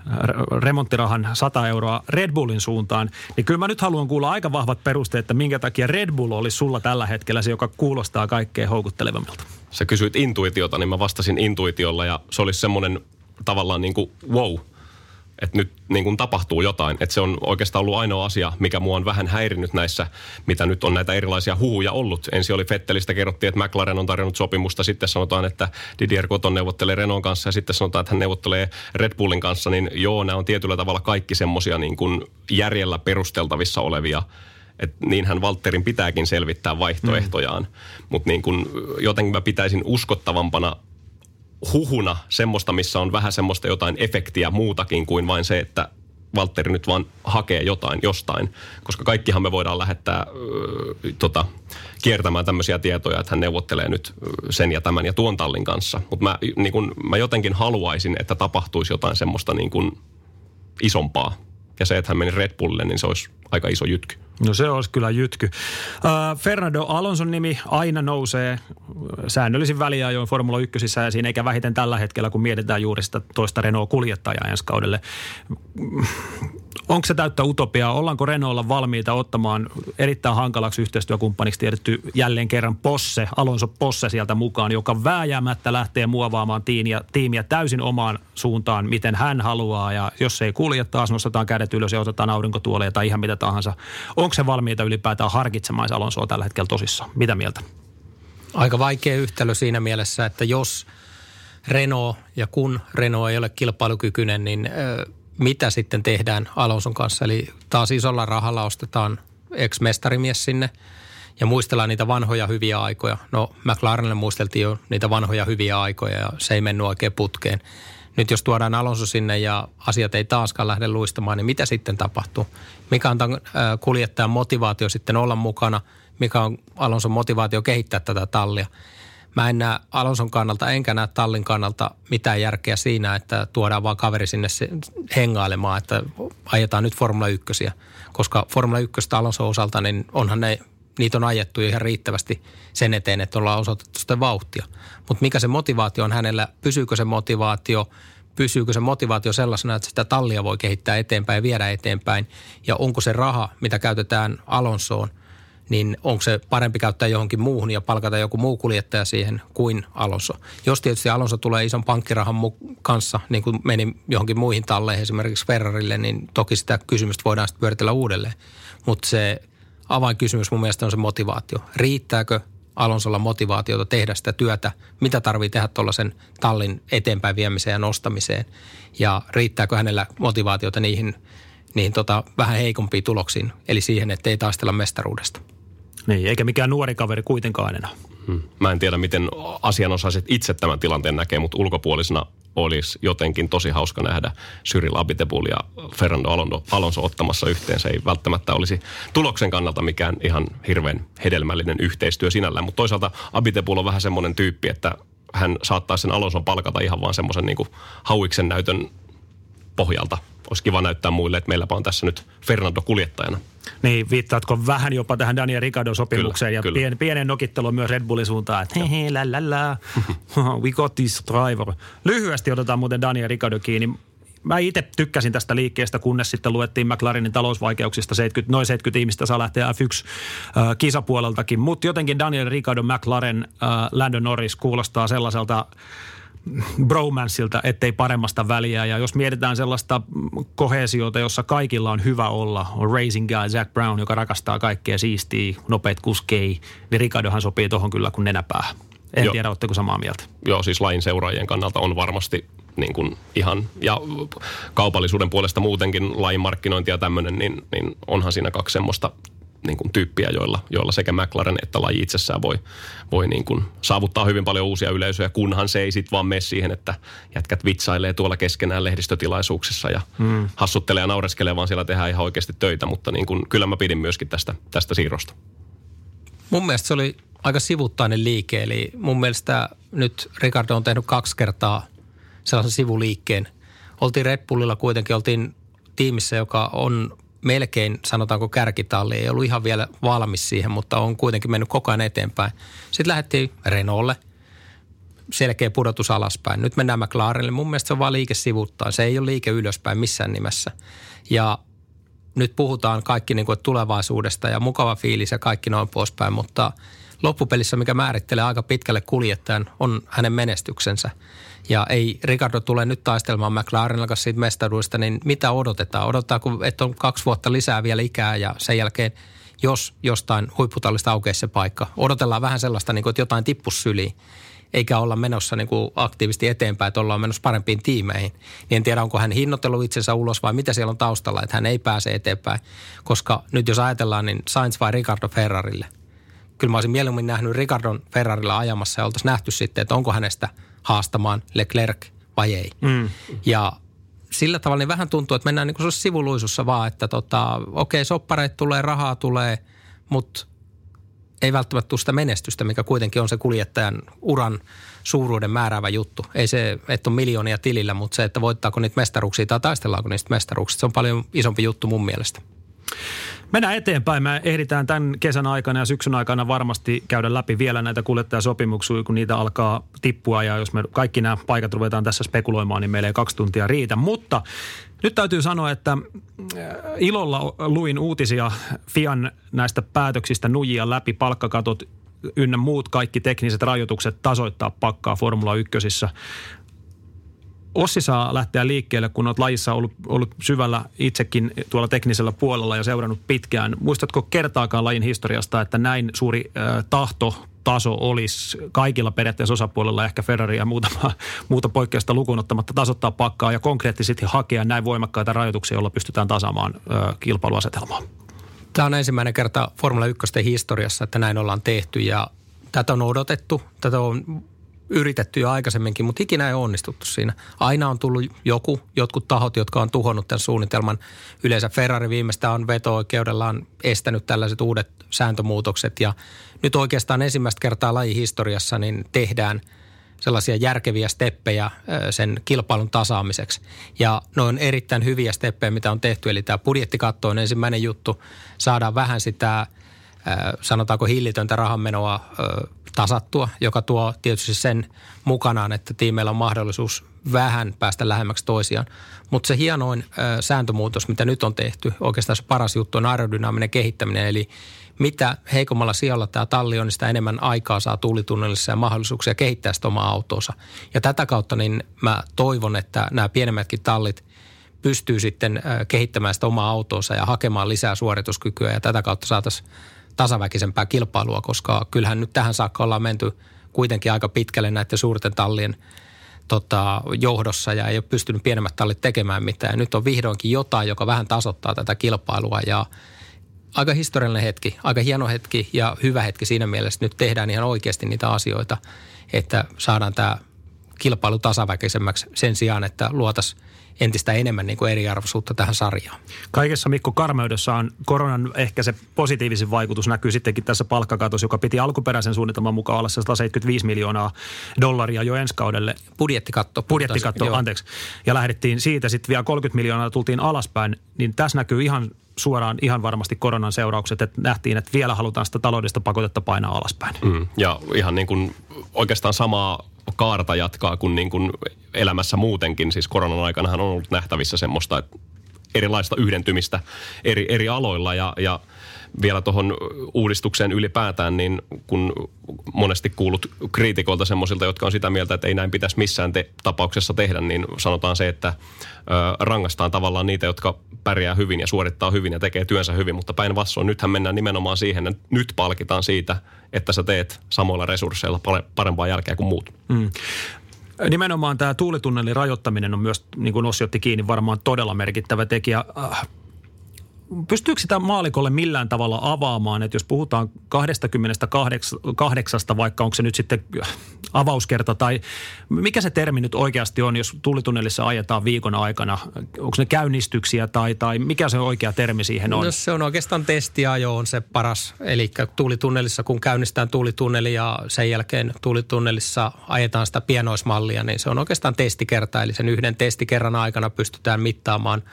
äh, remonttirahan 100 euroa Red Bullin suuntaan. Niin kyllä mä nyt haluan kuulla aika vahvat perusteet, että minkä takia Red Bull olisi sulla tällä hetkellä se, joka kuulostaa kaikkein houkuttelevammilta. Sä kysyit intuitiota, niin mä vastasin intuitiolla ja se olisi semmoinen tavallaan niin kuin wow – että nyt niin kuin tapahtuu jotain. Että se on oikeastaan ollut ainoa asia, mikä mua on vähän häirinyt näissä, mitä nyt on näitä erilaisia huhuja ollut. Ensin oli Fettelistä, kerrottiin, että McLaren on tarjonnut sopimusta. Sitten sanotaan, että Didier Cotton neuvottelee Renault kanssa ja sitten sanotaan, että hän neuvottelee Red Bullin kanssa. Niin joo, nämä on tietyllä tavalla kaikki semmoisia niin kuin järjellä perusteltavissa olevia että niinhän Walterin pitääkin selvittää vaihtoehtojaan. Mm. Mutta niin kun jotenkin mä pitäisin uskottavampana huhuna semmoista, missä on vähän semmoista jotain efektiä muutakin kuin vain se, että Valtteri nyt vaan hakee jotain jostain, koska kaikkihan me voidaan lähettää äh, tota, kiertämään tämmöisiä tietoja, että hän neuvottelee nyt sen ja tämän ja tuon tallin kanssa. Mutta mä, niin kun, mä jotenkin haluaisin, että tapahtuisi jotain semmoista niin kun isompaa. Ja se, että hän meni Red Bullille, niin se olisi aika iso jytky. No se olisi kyllä jytky. Uh, Fernando Alonson nimi aina nousee säännöllisin väliajoin Formula 1 ja siinä eikä vähiten tällä hetkellä, kun mietitään juuri sitä toista Renault-kuljettajaa ensi kaudelle onko se täyttä utopiaa? Ollaanko Renaultlla valmiita ottamaan erittäin hankalaksi yhteistyökumppaniksi tiedetty jälleen kerran Posse, Alonso Posse sieltä mukaan, joka vääjäämättä lähtee muovaamaan tiimiä, tiimiä täysin omaan suuntaan, miten hän haluaa. Ja jos se ei kulje taas, nostetaan kädet ylös ja otetaan aurinkotuoleja tai ihan mitä tahansa. Onko se valmiita ylipäätään harkitsemaan Alonsoa tällä hetkellä tosissaan? Mitä mieltä? Aika vaikea yhtälö siinä mielessä, että jos Renault ja kun Renault ei ole kilpailukykyinen, niin mitä sitten tehdään Alonson kanssa. Eli taas isolla rahalla ostetaan ex-mestarimies sinne ja muistellaan niitä vanhoja hyviä aikoja. No McLarenille muisteltiin jo niitä vanhoja hyviä aikoja ja se ei mennyt oikein putkeen. Nyt jos tuodaan Alonso sinne ja asiat ei taaskaan lähde luistamaan, niin mitä sitten tapahtuu? Mikä on tämän kuljettajan motivaatio sitten olla mukana? Mikä on Alonson motivaatio kehittää tätä tallia? Mä en näe Alonson kannalta enkä näe Tallin kannalta mitään järkeä siinä, että tuodaan vaan kaveri sinne hengailemaan, että ajetaan nyt Formula 1. Koska Formula 1 Alonson osalta, niin onhan ne, niitä on ajettu ihan riittävästi sen eteen, että ollaan osoitettu sitä vauhtia. Mutta mikä se motivaatio on hänellä, pysyykö se motivaatio, pysyykö se motivaatio sellaisena, että sitä tallia voi kehittää eteenpäin ja viedä eteenpäin. Ja onko se raha, mitä käytetään Alonsoon – niin onko se parempi käyttää johonkin muuhun ja palkata joku muu kuljettaja siihen kuin Alonso. Jos tietysti Alonso tulee ison pankkirahan kanssa, niin kuin meni johonkin muihin talleihin, esimerkiksi Ferrarille, niin toki sitä kysymystä voidaan sitten pyöritellä uudelleen. Mutta se avainkysymys mun mielestä on se motivaatio. Riittääkö Alonsolla motivaatiota tehdä sitä työtä, mitä tarvii tehdä tuollaisen tallin eteenpäin viemiseen ja nostamiseen ja riittääkö hänellä motivaatiota niihin, niihin tota, vähän heikompiin tuloksiin, eli siihen, että ei taistella mestaruudesta. Niin, eikä mikään nuori kaveri kuitenkaan enää. Hmm. Mä en tiedä, miten asianosaiset itse tämän tilanteen näkee, mutta ulkopuolisena olisi jotenkin tosi hauska nähdä Cyril Abitebul ja Fernando Alonso, Alonso ottamassa yhteen. Se ei välttämättä olisi tuloksen kannalta mikään ihan hirveän hedelmällinen yhteistyö sinällään, mutta toisaalta Abitebul on vähän semmoinen tyyppi, että hän saattaa sen Alonson palkata ihan vaan semmoisen niin hauiksen näytön pohjalta. Olisi kiva näyttää muille, että meilläpä on tässä nyt Fernando kuljettajana. Niin, viittaatko vähän jopa tähän Daniel Ricciardon sopimukseen kyllä, ja kyllä. Pien, pienen nokittelu myös Red Bullin suuntaan, että hehe, la la, [laughs] we got this driver. Lyhyesti otetaan muuten Daniel Ricciardo kiinni. Mä itse tykkäsin tästä liikkeestä, kunnes sitten luettiin McLarenin talousvaikeuksista. 70, noin 70 ihmistä saa lähteä F1-kisapuoleltakin. Mutta jotenkin Daniel Ricciardo, McLaren, äh, Landon Norris kuulostaa sellaiselta bromansilta, ettei paremmasta väliä. Ja jos mietitään sellaista kohesiota, jossa kaikilla on hyvä olla, on racing guy Jack Brown, joka rakastaa kaikkea siistiä, nopeat kuskei, niin Ricardohan sopii tuohon kyllä kuin nenäpää. En Joo. tiedä, oletteko samaa mieltä. Joo, siis lain seuraajien kannalta on varmasti niin kuin ihan, ja kaupallisuuden puolesta muutenkin lain markkinointi ja tämmöinen, niin, niin onhan siinä kaksi semmoista niin kuin tyyppiä, joilla, joilla sekä McLaren että laji itsessään voi, voi niin kuin saavuttaa hyvin paljon uusia yleisöjä, kunhan se ei sitten vaan mene siihen, että jätkät vitsailee tuolla keskenään lehdistötilaisuuksissa ja hmm. hassuttelee ja naureskelee, vaan siellä tehdään ihan oikeasti töitä, mutta niin kuin, kyllä mä pidin myöskin tästä, tästä siirrosta. Mun mielestä se oli aika sivuttainen liike, eli mun mielestä nyt Ricardo on tehnyt kaksi kertaa sellaisen sivuliikkeen. Oltiin Red Bullilla kuitenkin, oltiin tiimissä, joka on melkein, sanotaanko kärkitalli, ei ollut ihan vielä valmis siihen, mutta on kuitenkin mennyt koko ajan eteenpäin. Sitten lähdettiin Renaultille, selkeä pudotus alaspäin. Nyt mennään McLarenille. Mun mielestä se on vaan liike sivuttaa. Se ei ole liike ylöspäin missään nimessä. Ja nyt puhutaan kaikki niin kuin tulevaisuudesta ja mukava fiilis ja kaikki noin poispäin, mutta loppupelissä, mikä määrittelee aika pitkälle kuljettajan, on hänen menestyksensä – ja ei Ricardo tule nyt taistelemaan McLarenin kanssa siitä mestaruudesta, niin mitä odotetaan? Odotetaan, että on kaksi vuotta lisää vielä ikää ja sen jälkeen, jos jostain huipputallista aukeisi se paikka. Odotellaan vähän sellaista, niin kuin, että jotain tippus syliin eikä olla menossa niin kuin aktiivisesti eteenpäin, että ollaan menossa parempiin tiimeihin. Niin en tiedä, onko hän hinnoitellut itsensä ulos vai mitä siellä on taustalla, että hän ei pääse eteenpäin. Koska nyt jos ajatellaan, niin Sainz vai Ricardo Ferrarille. Kyllä mä olisin mieluummin nähnyt Ricardon Ferrarilla ajamassa ja oltaisiin nähty sitten, että onko hänestä – haastamaan Leclerc vai ei. Mm. Ja sillä tavalla niin vähän tuntuu, että mennään niin kuin sivuluisussa vaan, että tota, okei, okay, soppareet tulee, rahaa tulee, mutta ei välttämättä tule sitä menestystä, mikä kuitenkin on se kuljettajan uran suuruuden määräävä juttu. Ei se, että on miljoonia tilillä, mutta se, että voittaako niitä mestaruuksia tai taistellaanko niistä mestaruuksista, se on paljon isompi juttu mun mielestä. Mennään eteenpäin. Me ehditään tämän kesän aikana ja syksyn aikana varmasti käydä läpi vielä näitä kuljettajasopimuksia, kun niitä alkaa tippua. Ja jos me kaikki nämä paikat ruvetaan tässä spekuloimaan, niin meillä ei kaksi tuntia riitä. Mutta nyt täytyy sanoa, että äh, ilolla luin uutisia Fian näistä päätöksistä nujia läpi palkkakatot ynnä muut kaikki tekniset rajoitukset tasoittaa pakkaa Formula 1. Ossi saa lähteä liikkeelle, kun olet lajissa ollut, ollut syvällä itsekin tuolla teknisellä puolella ja seurannut pitkään. Muistatko kertaakaan lajin historiasta, että näin suuri äh, tahto, taso olisi kaikilla periaatteessa osapuolella, ehkä Ferrari ja muutama, [laughs] muuta poikkeusta lukuun ottamatta tasoittaa pakkaa ja konkreettisesti hakea näin voimakkaita rajoituksia, joilla pystytään tasaamaan äh, kilpailuasetelmaa? Tämä on ensimmäinen kerta Formula 1 historiassa, että näin ollaan tehty ja tätä on odotettu. Tätä on yritetty jo aikaisemminkin, mutta ikinä ei onnistuttu siinä. Aina on tullut joku, jotkut tahot, jotka on tuhonnut tämän suunnitelman. Yleensä Ferrari viimeistä on veto-oikeudellaan estänyt tällaiset uudet sääntömuutokset ja nyt oikeastaan ensimmäistä kertaa lajihistoriassa niin tehdään sellaisia järkeviä steppejä sen kilpailun tasaamiseksi. Ja ne on erittäin hyviä steppejä, mitä on tehty. Eli tämä budjettikatto on ensimmäinen juttu. Saadaan vähän sitä, sanotaanko hillitöntä rahanmenoa tasattua, joka tuo tietysti sen mukanaan, että tiimeillä on mahdollisuus vähän päästä lähemmäksi toisiaan. Mutta se hienoin sääntömuutos, mitä nyt on tehty, oikeastaan se paras juttu on aerodynaaminen kehittäminen, eli mitä heikommalla sijalla tämä talli on, niin sitä enemmän aikaa saa tuulitunnelissa ja mahdollisuuksia kehittää sitä omaa autoonsa. Ja tätä kautta niin mä toivon, että nämä pienemmätkin tallit pystyy sitten kehittämään sitä omaa autoonsa ja hakemaan lisää suorituskykyä ja tätä kautta saataisiin tasaväkisempää kilpailua, koska kyllähän nyt tähän saakka ollaan menty kuitenkin aika pitkälle näiden suurten tallien tota, johdossa ja ei ole pystynyt pienemmät tallit tekemään mitään. Nyt on vihdoinkin jotain, joka vähän tasoittaa tätä kilpailua ja aika historiallinen hetki, aika hieno hetki ja hyvä hetki siinä mielessä, että nyt tehdään ihan oikeasti niitä asioita, että saadaan tämä kilpailu tasaväkisemmäksi sen sijaan, että luotaisiin entistä enemmän niin kuin eriarvoisuutta tähän sarjaan. Kaikessa Mikko karmeudessa on koronan ehkä se positiivisin vaikutus näkyy sittenkin tässä palkkakatossa, joka piti alkuperäisen suunnitelman mukaan olla 175 miljoonaa dollaria jo ensi kaudelle. Budjettikatto. Budjettikatto, joo. anteeksi. Ja lähdettiin siitä sitten vielä 30 miljoonaa tultiin alaspäin, niin tässä näkyy ihan suoraan ihan varmasti koronan seuraukset, että nähtiin, että vielä halutaan sitä taloudellista pakotetta painaa alaspäin. Mm, ja ihan niin kuin oikeastaan samaa kaarta jatkaa kuin, niin kuin elämässä muutenkin. Siis koronan aikana on ollut nähtävissä semmoista että erilaista yhdentymistä eri, eri aloilla ja, ja vielä tuohon uudistukseen ylipäätään, niin kun monesti kuulut kriitikoilta semmoisilta, jotka on sitä mieltä, että ei näin pitäisi missään te- tapauksessa tehdä, niin sanotaan se, että ö, rangaistaan tavallaan niitä, jotka pärjää hyvin ja suorittaa hyvin ja tekee työnsä hyvin, mutta päinvastoin nythän mennään nimenomaan siihen, että nyt palkitaan siitä, että sä teet samoilla resursseilla parempaa jälkeä kuin muut. Mm. Nimenomaan tämä tuulitunnelin rajoittaminen on myös, niin kuin Ossi otti kiinni, varmaan todella merkittävä tekijä. Pystyykö sitä maalikolle millään tavalla avaamaan, että jos puhutaan 28, vaikka onko se nyt sitten avauskerta tai mikä se termi nyt oikeasti on, jos tullitunnelissa ajetaan viikon aikana, onko ne käynnistyksiä tai, tai mikä se oikea termi siihen on? No se on oikeastaan testiajo on se paras, eli tuulitunnelissa kun käynnistään tuulitunneli ja sen jälkeen tuulitunnelissa ajetaan sitä pienoismallia, niin se on oikeastaan testikerta, eli sen yhden testikerran aikana pystytään mittaamaan –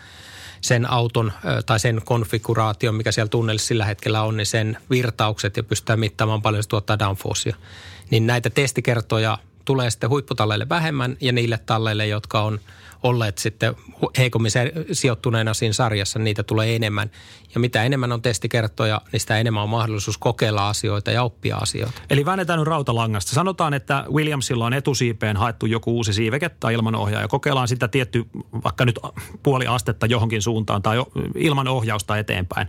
sen auton tai sen konfiguraation, mikä siellä tunnelissa sillä hetkellä on, niin sen virtaukset ja pystytään mittaamaan paljon se tuottaa downforcea. Niin näitä testikertoja tulee sitten huipputalleille vähemmän ja niille talleille, jotka on – olleet sitten heikommin sijoittuneena siinä sarjassa, niitä tulee enemmän. Ja mitä enemmän on testikertoja, niin sitä enemmän on mahdollisuus kokeilla asioita ja oppia asioita. Eli väännetään nyt rautalangasta. Sanotaan, että Williamsilla on etusiipeen haettu joku uusi siiveke tai ilmanohjaaja. Kokeillaan sitä tietty vaikka nyt puoli astetta johonkin suuntaan tai ilman ohjausta eteenpäin.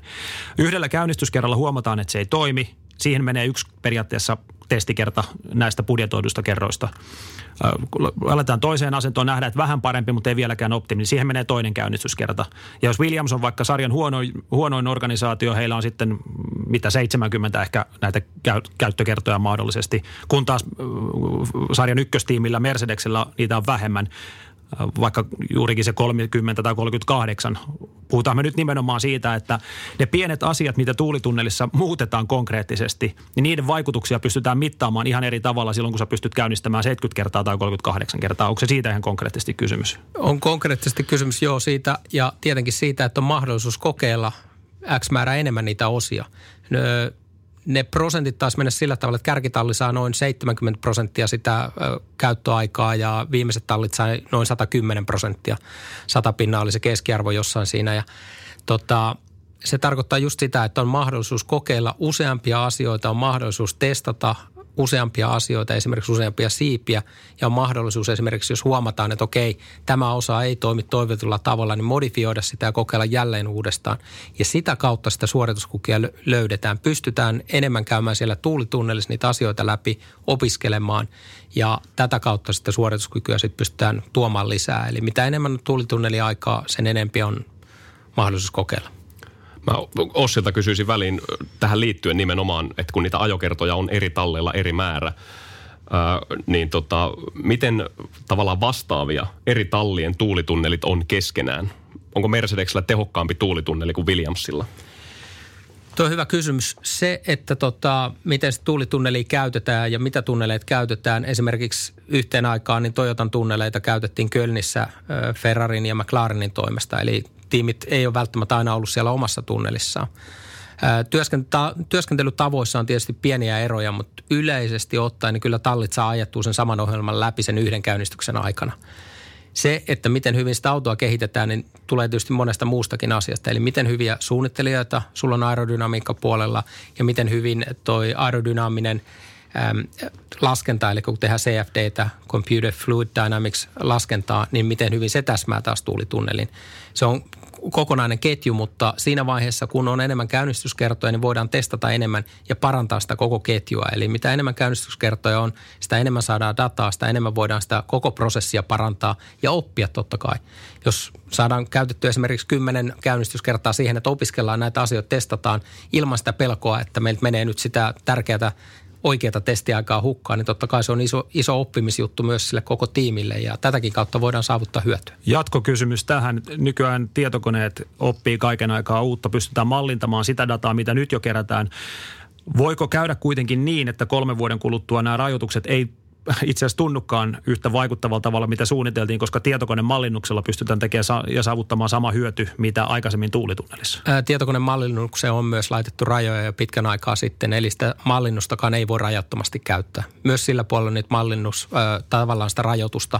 Yhdellä käynnistyskerralla huomataan, että se ei toimi. Siihen menee yksi periaatteessa testikerta näistä budjetoidusta kerroista. Aletaan toiseen asentoon nähdä, että vähän parempi, mutta ei vieläkään optimi, niin siihen menee toinen käynnistyskerta. Ja jos Williams on vaikka sarjan huonoin, huonoin organisaatio, heillä on sitten mitä 70 ehkä näitä käyttökertoja mahdollisesti, kun taas sarjan ykköstiimillä Mercedesellä niitä on vähemmän vaikka juurikin se 30 tai 38. Puhutaan me nyt nimenomaan siitä, että ne pienet asiat, mitä tuulitunnelissa muutetaan konkreettisesti, niin niiden vaikutuksia pystytään mittaamaan ihan eri tavalla silloin, kun sä pystyt käynnistämään 70 kertaa tai 38 kertaa. Onko se siitä ihan konkreettisesti kysymys? On konkreettisesti kysymys, joo, siitä ja tietenkin siitä, että on mahdollisuus kokeilla X määrä enemmän niitä osia. Ne prosentit taas mennä sillä tavalla, että kärkitalli saa noin 70 prosenttia sitä käyttöaikaa ja viimeiset tallit saa noin 110 prosenttia. Sata pinnaa oli se keskiarvo jossain siinä ja tota, se tarkoittaa just sitä, että on mahdollisuus kokeilla useampia asioita, on mahdollisuus testata useampia asioita, esimerkiksi useampia siipiä ja on mahdollisuus esimerkiksi, jos huomataan, että okei, tämä osa ei toimi toivotulla tavalla, niin modifioida sitä ja kokeilla jälleen uudestaan. Ja sitä kautta sitä suorituskukia löydetään. Pystytään enemmän käymään siellä tuulitunnelissa niitä asioita läpi, opiskelemaan ja tätä kautta sitten suorituskykyä sitten pystytään tuomaan lisää. Eli mitä enemmän tuulitunneliaikaa, sen enempi on mahdollisuus kokeilla. Mä Ossilta kysyisin väliin tähän liittyen nimenomaan, että kun niitä ajokertoja on eri talleilla eri määrä, ää, niin tota, miten tavallaan vastaavia eri tallien tuulitunnelit on keskenään? Onko Mercedesellä tehokkaampi tuulitunneli kuin Williamsilla? Tuo on hyvä kysymys. Se, että tota, miten se tuulitunneli käytetään ja mitä tunneleita käytetään. Esimerkiksi yhteen aikaan niin Toyotan tunneleita käytettiin Kölnissä Ferrarin ja McLarenin toimesta. Eli tiimit ei ole välttämättä aina ollut siellä omassa tunnelissaan. Työskentelytavoissa on tietysti pieniä eroja, mutta yleisesti ottaen niin kyllä tallit saa ajettua sen saman ohjelman läpi sen yhden käynnistyksen aikana. Se, että miten hyvin sitä autoa kehitetään, niin tulee tietysti monesta muustakin asiasta. Eli miten hyviä suunnittelijoita sulla on aerodynamiikka puolella ja miten hyvin toi aerodynaaminen äm, laskenta, eli kun tehdään CFDtä, Computer Fluid Dynamics laskentaa, niin miten hyvin se täsmää taas tuulitunnelin. Se on kokonainen ketju, mutta siinä vaiheessa, kun on enemmän käynnistyskertoja, niin voidaan testata enemmän ja parantaa sitä koko ketjua. Eli mitä enemmän käynnistyskertoja on, sitä enemmän saadaan dataa, sitä enemmän voidaan sitä koko prosessia parantaa ja oppia totta kai. Jos saadaan käytettyä esimerkiksi kymmenen käynnistyskertaa siihen, että opiskellaan näitä asioita, testataan ilman sitä pelkoa, että meiltä menee nyt sitä tärkeää oikeata testiaikaa hukkaan, niin totta kai se on iso, iso oppimisjuttu myös sille koko tiimille ja tätäkin kautta voidaan saavuttaa hyötyä. Jatkokysymys tähän. Nykyään tietokoneet oppii kaiken aikaa uutta, pystytään mallintamaan sitä dataa, mitä nyt jo kerätään. Voiko käydä kuitenkin niin, että kolmen vuoden kuluttua nämä rajoitukset ei itse asiassa tunnukaan yhtä vaikuttavalla tavalla, mitä suunniteltiin, koska tietokonemallinnuksella pystytään tekemään ja saavuttamaan sama hyöty, mitä aikaisemmin tuulitunnelissa. Tietokonemallinnukseen on myös laitettu rajoja jo pitkän aikaa sitten, eli sitä mallinnustakaan ei voi rajattomasti käyttää. Myös sillä puolella nyt mallinnus, tavallaan sitä rajoitusta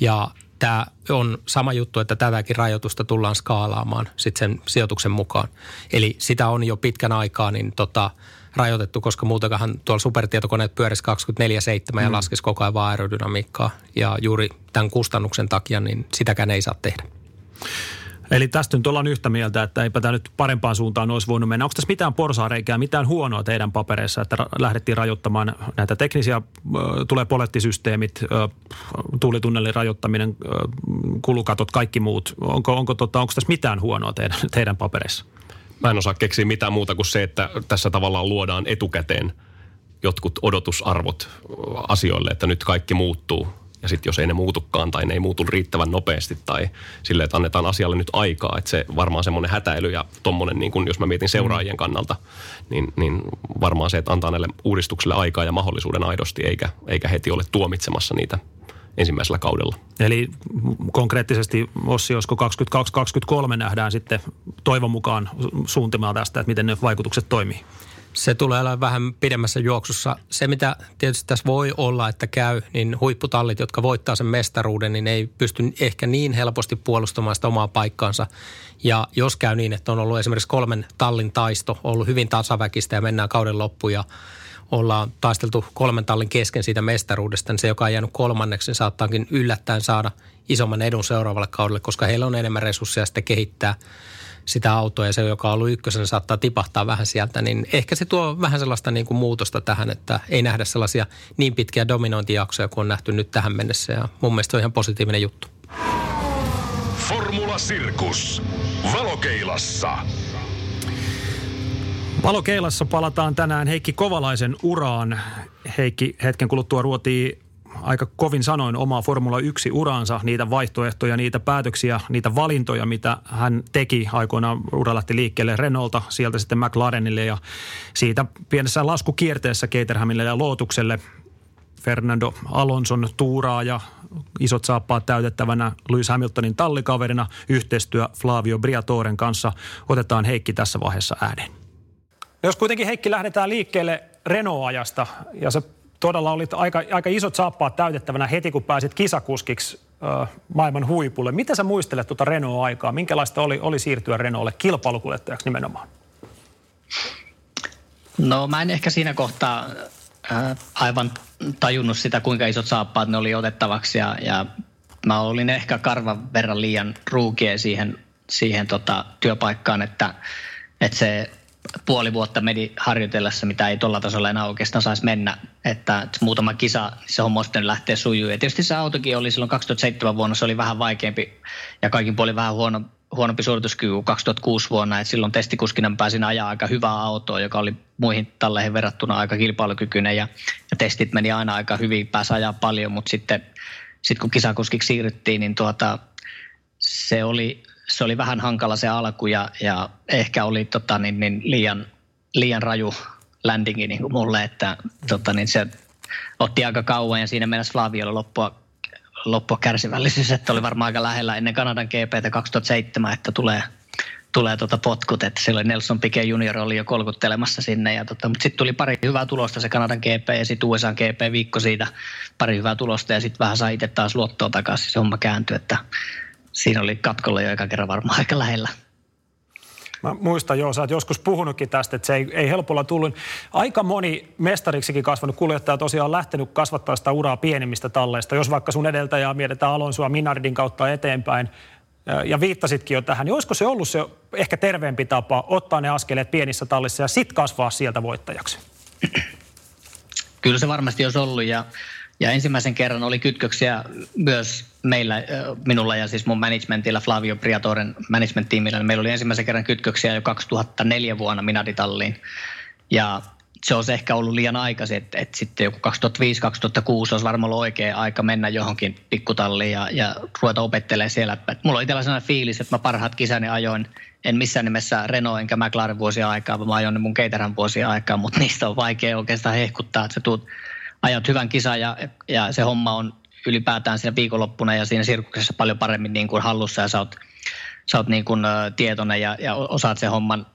ja tämä on sama juttu, että tätäkin rajoitusta tullaan skaalaamaan sitten sen sijoituksen mukaan. Eli sitä on jo pitkän aikaa, niin tota, rajoitettu, koska muutakaan tuolla supertietokoneet pyörisi 24-7 mm. ja laskisi koko ajan vaan aerodynamiikkaa. Ja juuri tämän kustannuksen takia niin sitäkään ei saa tehdä. Eli tästä nyt ollaan yhtä mieltä, että eipä tämä nyt parempaan suuntaan olisi voinut mennä. Onko tässä mitään porsaareikää, mitään huonoa teidän papereissa, että lähdettiin rajoittamaan näitä teknisiä, tulee polettisysteemit, tuulitunnelin rajoittaminen, kulukatot, kaikki muut. Onko, onko, tota, onko tässä mitään huonoa teidän, teidän papereissa? Mä en osaa keksiä mitään muuta kuin se, että tässä tavallaan luodaan etukäteen jotkut odotusarvot asioille, että nyt kaikki muuttuu. Ja sitten jos ei ne muutukaan tai ne ei muutu riittävän nopeasti tai sille, että annetaan asialle nyt aikaa, että se varmaan semmoinen hätäily ja tommonen, niin kun jos mä mietin seuraajien kannalta, niin, niin varmaan se, että antaa näille uudistuksille aikaa ja mahdollisuuden aidosti, eikä, eikä heti ole tuomitsemassa niitä ensimmäisellä kaudella. Eli konkreettisesti Ossi, josko 22-23 nähdään sitten toivon mukaan suuntimaa tästä, että miten ne vaikutukset toimii? Se tulee olla vähän pidemmässä juoksussa. Se, mitä tietysti tässä voi olla, että käy, niin huipputallit, jotka voittaa sen mestaruuden, niin ei pysty ehkä niin helposti puolustamaan sitä omaa paikkaansa. Ja jos käy niin, että on ollut esimerkiksi kolmen tallin taisto, ollut hyvin tasaväkistä ja mennään kauden loppuun ja ollaan taisteltu kolmen tallin kesken siitä mestaruudesta, niin se, joka on jäänyt kolmanneksi, niin saattaakin yllättäen saada isomman edun seuraavalle kaudelle, koska heillä on enemmän resursseja sitten kehittää sitä autoa ja se, joka on ollut ykkösen, saattaa tipahtaa vähän sieltä, niin ehkä se tuo vähän sellaista niin kuin muutosta tähän, että ei nähdä sellaisia niin pitkiä dominointijaksoja kuin on nähty nyt tähän mennessä ja mun mielestä se on ihan positiivinen juttu. Formula Sirkus. Valokeilassa. Valokeilassa palataan tänään Heikki Kovalaisen uraan. Heikki hetken kuluttua ruotii aika kovin sanoin omaa Formula 1 uraansa, niitä vaihtoehtoja, niitä päätöksiä, niitä valintoja, mitä hän teki aikoinaan. Ura lähti liikkeelle Renaulta, sieltä sitten McLarenille ja siitä pienessä laskukierteessä Caterhamille ja Lootukselle. Fernando Alonson tuuraaja, isot saappaat täytettävänä Lewis Hamiltonin tallikaverina, yhteistyö Flavio Briatoren kanssa. Otetaan Heikki tässä vaiheessa ääneen. Jos kuitenkin Heikki lähdetään liikkeelle Renault-ajasta ja se todella oli aika, aika isot saappaat täytettävänä heti, kun pääsit kisakuskiksi äh, maailman huipulle. Mitä sä muistelet tuota Renault-aikaa? Minkälaista oli, oli siirtyä Renaultille kilpailukuljettajaksi nimenomaan? No mä en ehkä siinä kohtaa äh, aivan tajunnut sitä, kuinka isot saappaat ne oli otettavaksi ja, ja mä olin ehkä karvan verran liian ruukie siihen, siihen tota, työpaikkaan, että, että se puoli vuotta meni harjoitellessa, mitä ei tuolla tasolla enää oikeastaan saisi mennä. Että muutama kisa, niin se homma sitten lähtee sujuu. Ja tietysti se autokin oli silloin 2007 vuonna, se oli vähän vaikeampi ja kaikin puolin vähän huono, huonompi suorituskyky kuin 2006 vuonna. että silloin testikuskina pääsin ajaa aika hyvää autoa, joka oli muihin talleihin verrattuna aika kilpailukykyinen ja, ja testit meni aina aika hyvin, pääsi ajaa paljon, mutta sitten sit kun kisakuskiksi siirryttiin, niin tuota, se oli se oli vähän hankala se alku ja, ja ehkä oli tota, niin, niin liian, liian raju landingi niin kuin mulle, että tota, niin se otti aika kauan ja siinä mennessä Flaviolla loppua, loppua kärsivällisyys, että oli varmaan aika lähellä ennen Kanadan GPtä 2007, että tulee, tulee tota potkut, että silloin Nelson Piquet junior oli jo kolkuttelemassa sinne, ja tota, mutta sitten tuli pari hyvää tulosta se Kanadan GP ja sitten USA GP viikko siitä pari hyvää tulosta ja sitten vähän sai itse taas luottoa takaisin, se homma kääntyi, että siinä oli katkolla jo eka kerran varmaan aika lähellä. Mä muistan, joo, sä oot joskus puhunutkin tästä, että se ei, ei helpolla tullut. Aika moni mestariksikin kasvanut kuljettaja tosiaan on lähtenyt kasvattaa sitä uraa pienimmistä talleista. Jos vaikka sun edeltäjää mietitään Alonsua Minardin kautta eteenpäin, ja viittasitkin jo tähän, niin olisiko se ollut se ehkä terveempi tapa ottaa ne askeleet pienissä tallissa ja sitten kasvaa sieltä voittajaksi? Kyllä se varmasti olisi ollut ja ja ensimmäisen kerran oli kytköksiä myös meillä, minulla ja siis mun managementilla, Flavio Priatoren management-tiimillä. Meillä oli ensimmäisen kerran kytköksiä jo 2004 vuonna Minaditalliin. Ja se olisi ehkä ollut liian aikaisin, että, että sitten joku 2005-2006 olisi varmaan ollut oikea aika mennä johonkin pikkutalliin ja, ja ruveta opettelemaan siellä. Että mulla oli tällainen fiilis, että mä parhaat kisani ajoin, en missään nimessä Renault enkä McLaren vuosia aikaa, vaan mä ajoin ne mun Caterham vuosia aikaa, mutta niistä on vaikea oikeastaan hehkuttaa, että sä tuut ajat hyvän kisan ja, ja se homma on ylipäätään siinä viikonloppuna ja siinä sirkuksessa paljon paremmin niin kuin hallussa ja sä oot, sä oot niin kuin, tietoinen ja, ja osaat sen homman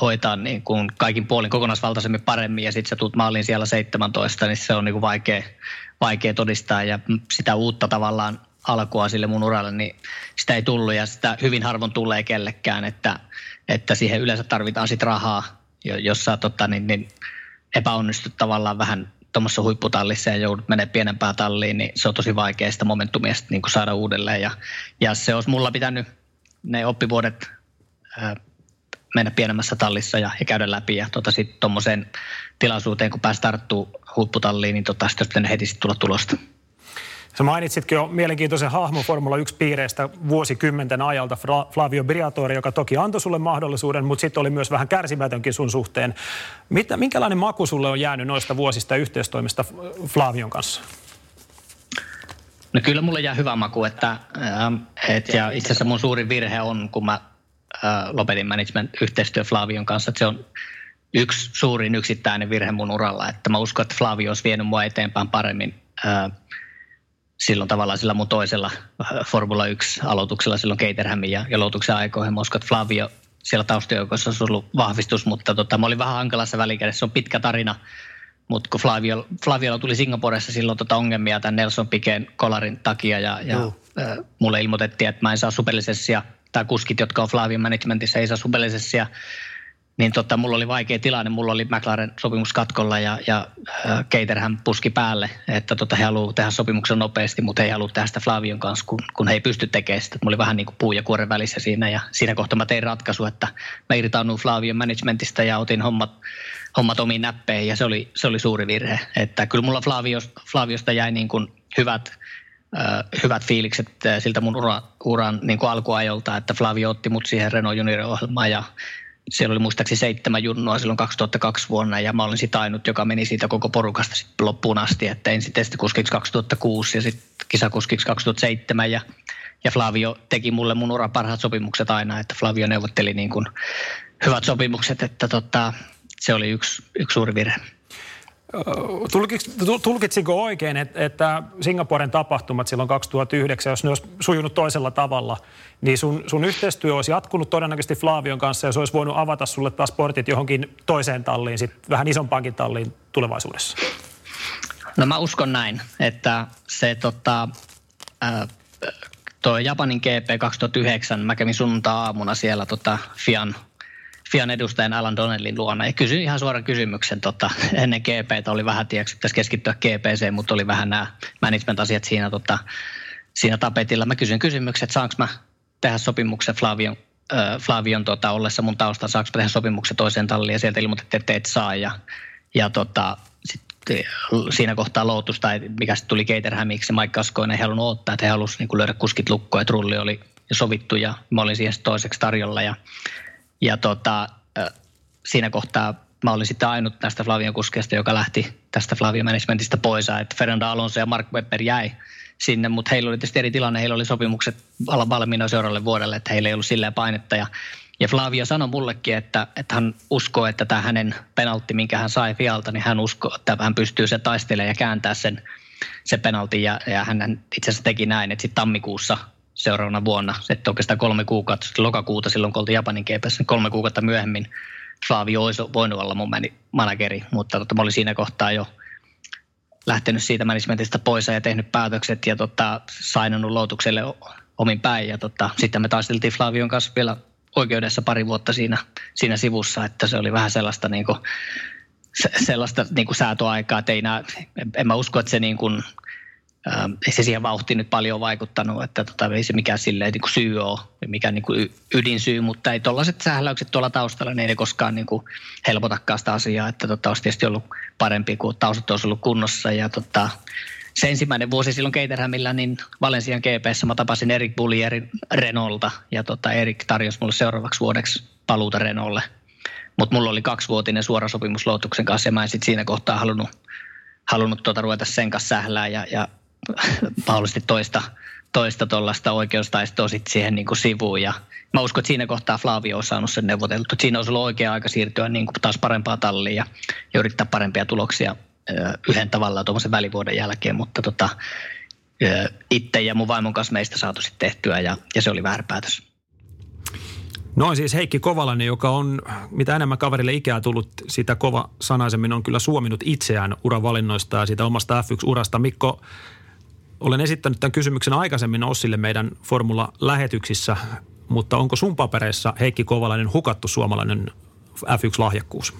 hoitaa niin kuin kaikin puolin kokonaisvaltaisemmin paremmin. Ja sitten sä tuut maaliin siellä 17, niin se on niin kuin vaikea, vaikea todistaa. Ja sitä uutta tavallaan alkua sille mun uralle, niin sitä ei tullut. Ja sitä hyvin harvoin tulee kellekään, että, että siihen yleensä tarvitaan sitten rahaa, jos sä tota, niin, niin epäonnistut tavallaan vähän tuommoisessa huipputallissa ja joudut menemään pienempään talliin, niin se on tosi vaikea sitä momentumia niin kuin saada uudelleen. Ja, ja se olisi mulla pitänyt ne oppivuodet ää, mennä pienemmässä tallissa ja, ja käydä läpi. Ja tota, sitten tuommoiseen tilaisuuteen, kun pääsi tarttuu huipputalliin, niin tota, sitten heti sit tulla tulosta. Sä mainitsitkin jo mielenkiintoisen hahmon Formula 1-piireistä vuosikymmenten ajalta, Flavio Briatore, joka toki antoi sulle mahdollisuuden, mutta sitten oli myös vähän kärsimätönkin sun suhteen. Mitä, minkälainen maku sulle on jäänyt noista vuosista yhteistoimista Flavion kanssa? No kyllä mulle jää hyvä maku, että, äh, et, ja itse asiassa mun suurin virhe on, kun mä äh, lopetin management-yhteistyö Flavion kanssa, että se on yksi suurin yksittäinen virhe mun uralla, että mä uskon, että Flavio olisi vienyt mua eteenpäin paremmin äh, silloin tavallaan sillä mun toisella äh, Formula 1-aloituksella silloin Caterhamin ja, ja Lotuksen aikoihin. Että Flavio siellä taustajoukossa olisi ollut vahvistus, mutta tota, mä olin vähän hankalassa välikädessä. Se on pitkä tarina, mutta kun Flavio, Flaviolla tuli Singaporessa silloin tota ongelmia tämän Nelson Piken kolarin takia ja, ja uh. äh, mulle ilmoitettiin, että mä en saa superlisessia, tai kuskit, jotka on Flavion managementissa, ei saa superlisessia niin tota, mulla oli vaikea tilanne. Mulla oli McLaren sopimus katkolla ja, ja äh, Caterham puski päälle, että tota, he haluavat tehdä sopimuksen nopeasti, mutta he ei halua tehdä sitä Flavion kanssa, kun, kun he ei pysty tekemään sitä. Mulla oli vähän niin kuin puu ja kuoren välissä siinä ja siinä kohtaa mä tein ratkaisu, että mä irtaannun Flavion managementista ja otin hommat, hommat omiin näppeihin ja se oli, se oli suuri virhe. Että kyllä mulla Flaviosta, Flaviosta jäi niin kuin hyvät, äh, hyvät fiilikset äh, siltä mun ura, uran niin kuin alkuajolta, että Flavio otti mut siihen Renault Junior-ohjelmaan ja siellä oli muistaakseni seitsemän junnua silloin 2002 vuonna ja mä olin sitä ainut, joka meni siitä koko porukasta sitten loppuun asti, että ensin testikuskiksi 2006 ja sitten kisakuskiksi 2007 ja, ja Flavio teki mulle mun uran parhaat sopimukset aina, että Flavio neuvotteli niin kuin hyvät sopimukset, että tota, se oli yksi, yksi suuri virhe. Tulkitsinko oikein, että Singaporen tapahtumat silloin 2009, jos ne olisi sujunut toisella tavalla, niin sun, sun yhteistyö olisi jatkunut todennäköisesti Flavion kanssa ja se olisi voinut avata sulle taas portit johonkin toiseen talliin, sit vähän isompaankin talliin tulevaisuudessa? No mä uskon näin, että se tota, ää, tuo Japanin GP 2009, mä kävin sunnuntaa-aamuna siellä tota, Fian, Fian edustajan Alan Donnellin luona ja kysyin ihan suoran kysymyksen. Tota, ennen GPtä oli vähän, tiedätkö, pitäisi keskittyä GPC, mutta oli vähän nämä management-asiat siinä, tota, siinä tapetilla. Mä kysyin kysymyksen, että saanko mä tehdä sopimuksen Flavion, äh, Flavion tota, ollessa mun taustalla, saanko mä tehdä sopimuksen toiseen talliin ja sieltä ilmoitettiin, että et saa ja, ja tota, siinä kohtaa Lotus tai mikä sitten tuli Caterhamiksi, Mike Kaskoinen ei halunnut ottaa, että he halusivat niin löydä kuskit lukkoon, että rulli oli sovittu ja mä olin siihen toiseksi tarjolla ja, ja tota, siinä kohtaa mä olin sitten ainut näistä Flavion kuskeista, joka lähti tästä Flavion managementista pois, että Fernando Alonso ja Mark Webber jäi sinne, mutta heillä oli tietysti eri tilanne, heillä oli sopimukset valmiina seuraavalle vuodelle, että heillä ei ollut silleen painetta ja ja Flavio sanoi mullekin, että, että hän uskoo, että tämä hänen penaltti, minkä hän sai Fialta, niin hän uskoo, että hän pystyy se taistelemaan ja kääntää sen, se penalti. Ja, ja hän itse asiassa teki näin, että sitten tammikuussa seuraavana vuonna, että oikeastaan kolme kuukautta, lokakuuta silloin kun oltiin Japanin GPS, niin kolme kuukautta myöhemmin Flavio olisi voinut olla mun manageri, mutta tota, mä olin siinä kohtaa jo lähtenyt siitä managementista pois ja tehnyt päätökset ja tota, sainannut loutukselle omin päin. Ja tota, sitten me taisteltiin Flavion kanssa vielä oikeudessa pari vuotta siinä, siinä sivussa, että se oli vähän sellaista niin kuin, sellaista niin kuin säätöaikaa, että ei nää, en mä usko, että se niin kuin, ei se siihen vauhtiin nyt paljon vaikuttanut, että tota, ei se mikään silleen niin kuin syy ole, mikä niin kuin ydinsyy, mutta ei tuollaiset sähläykset tuolla taustalla, niin ei koskaan niin kuin helpotakaan sitä asiaa, että tota, olisi tietysti ollut parempi, kuin taustat olisi ollut kunnossa ja tota, se ensimmäinen vuosi silloin Caterhamilla, niin Valensian GPS mä tapasin Erik Bullierin Renolta ja tota Erik tarjosi mulle seuraavaksi vuodeksi paluuta Renolle. Mutta mulla oli kaksivuotinen suora sopimus Lotuksen kanssa ja mä en sit siinä kohtaa halunnut, halunnut tuota ruveta sen kanssa sählää ja, ja mahdollisesti toista toista tuollaista oikeustaistoa sit siihen niin kuin sivuun. Ja mä uskon, että siinä kohtaa Flavio on saanut sen neuvoteltu. Siinä olisi ollut oikea aika siirtyä niin kuin taas parempaa talliin ja, ja yrittää parempia tuloksia yhden tavalla tuommoisen välivuoden jälkeen, mutta tota, itse ja mun vaimon kanssa meistä saatu sitten tehtyä ja, ja se oli väärä päätös. Noin siis Heikki Kovalainen, joka on mitä enemmän kaverille ikää tullut, sitä kova sanaisemmin on kyllä suominut itseään uravalinnoista ja siitä omasta F1-urasta. Mikko, olen esittänyt tämän kysymyksen aikaisemmin Ossille meidän Formula-lähetyksissä, mutta onko sun papereissa Heikki Kovalainen hukattu suomalainen F1-lahjakkuus?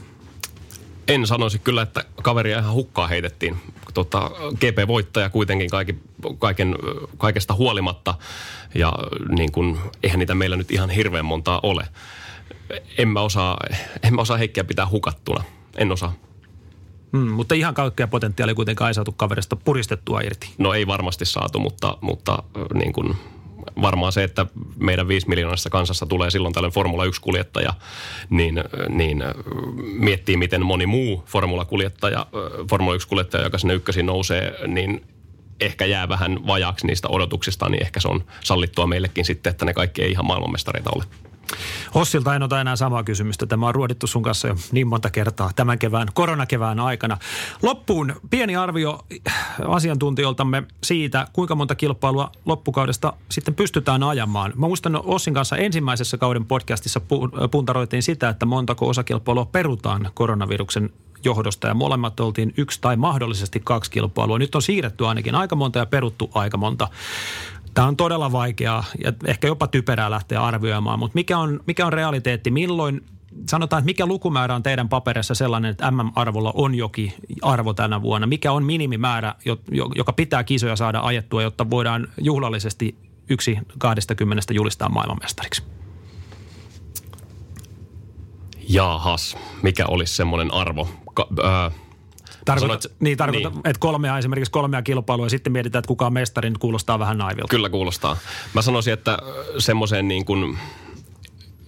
En sanoisi kyllä, että kaveria ihan hukkaa heitettiin. Tota, GP-voittaja kuitenkin kaikki, kaiken, kaikesta huolimatta ja niin kun, eihän niitä meillä nyt ihan hirveän montaa ole. En mä osaa, en mä osaa Heikkiä pitää hukattuna. En osaa. Hmm, mutta ihan kaikkea potentiaalia kuitenkaan ei saatu kaverista puristettua irti. No ei varmasti saatu, mutta, mutta niin kuin varmaan se, että meidän 5 miljoonassa kansassa tulee silloin tällöin Formula 1-kuljettaja, niin, niin miettii, miten moni muu Formula-kuljettaja, Formula 1-kuljettaja, joka sinne ykkösiin nousee, niin ehkä jää vähän vajaaksi niistä odotuksista, niin ehkä se on sallittua meillekin sitten, että ne kaikki ei ihan maailmanmestareita ole. Hossilta en ota enää samaa kysymystä. Tämä on ruodittu sun kanssa jo niin monta kertaa tämän kevään, koronakevään aikana. Loppuun pieni arvio asiantuntijoiltamme siitä, kuinka monta kilpailua loppukaudesta sitten pystytään ajamaan. Mä muistan Ossin kanssa ensimmäisessä kauden podcastissa puntaroitiin sitä, että montako osakilpailua perutaan koronaviruksen johdosta ja molemmat oltiin yksi tai mahdollisesti kaksi kilpailua. Nyt on siirretty ainakin aika monta ja peruttu aika monta. Tämä on todella vaikeaa ja ehkä jopa typerää lähteä arvioimaan, mutta mikä on, mikä on realiteetti? Milloin, sanotaan, että mikä lukumäärä on teidän paperissa sellainen, että MM-arvolla on jokin arvo tänä vuonna? Mikä on minimimäärä, joka pitää kisoja saada ajettua, jotta voidaan juhlallisesti yksi 20 julistaa maailmanmestariksi? Jaahas, mikä olisi semmoinen arvo? Ka- äh, Tarkoita, Sanoit, niin, tarkoita, niin. että kolmea, esimerkiksi kolmea kilpailua ja sitten mietitään, että kuka on mestari, niin kuulostaa vähän naivilta. Kyllä kuulostaa. Mä sanoisin, että semmoiseen niin kuin,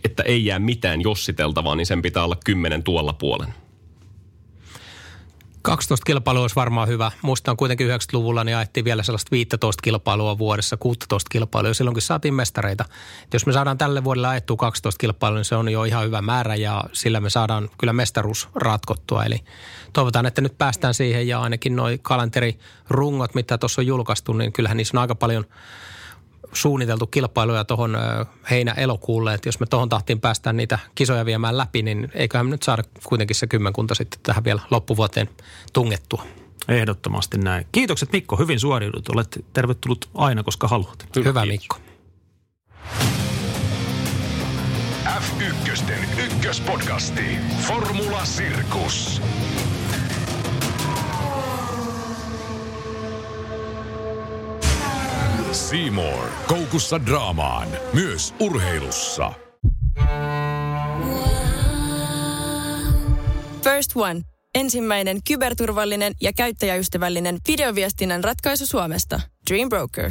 että ei jää mitään jossiteltavaa, niin sen pitää olla kymmenen tuolla puolen. 12 kilpailua olisi varmaan hyvä. Muistan kuitenkin 90-luvulla niin ajettiin vielä sellaista 15 kilpailua vuodessa, 16 kilpailua silloinkin saatiin mestareita. Et jos me saadaan tälle vuodelle ajettua 12 kilpailua, niin se on jo ihan hyvä määrä ja sillä me saadaan kyllä mestaruus ratkottua. Eli toivotaan, että nyt päästään siihen ja ainakin nuo kalenterirungot, mitä tuossa on julkaistu, niin kyllähän niissä on aika paljon – suunniteltu kilpailuja tuohon heinä-elokuulle, että jos me tuohon tahtiin päästään niitä kisoja viemään läpi, niin eiköhän me nyt saada kuitenkin se kymmenkunta sitten tähän vielä loppuvuoteen tungettua. Ehdottomasti näin. Kiitokset Mikko, hyvin suoriudut. Olet tervetullut aina, koska haluat. Hyvä, Hyvä Mikko. F1 ykköspodcasti. Formula Sirkus. Seymour. Koukussa draamaan. Myös urheilussa. First One. Ensimmäinen kyberturvallinen ja käyttäjäystävällinen videoviestinnän ratkaisu Suomesta. Dream Broker.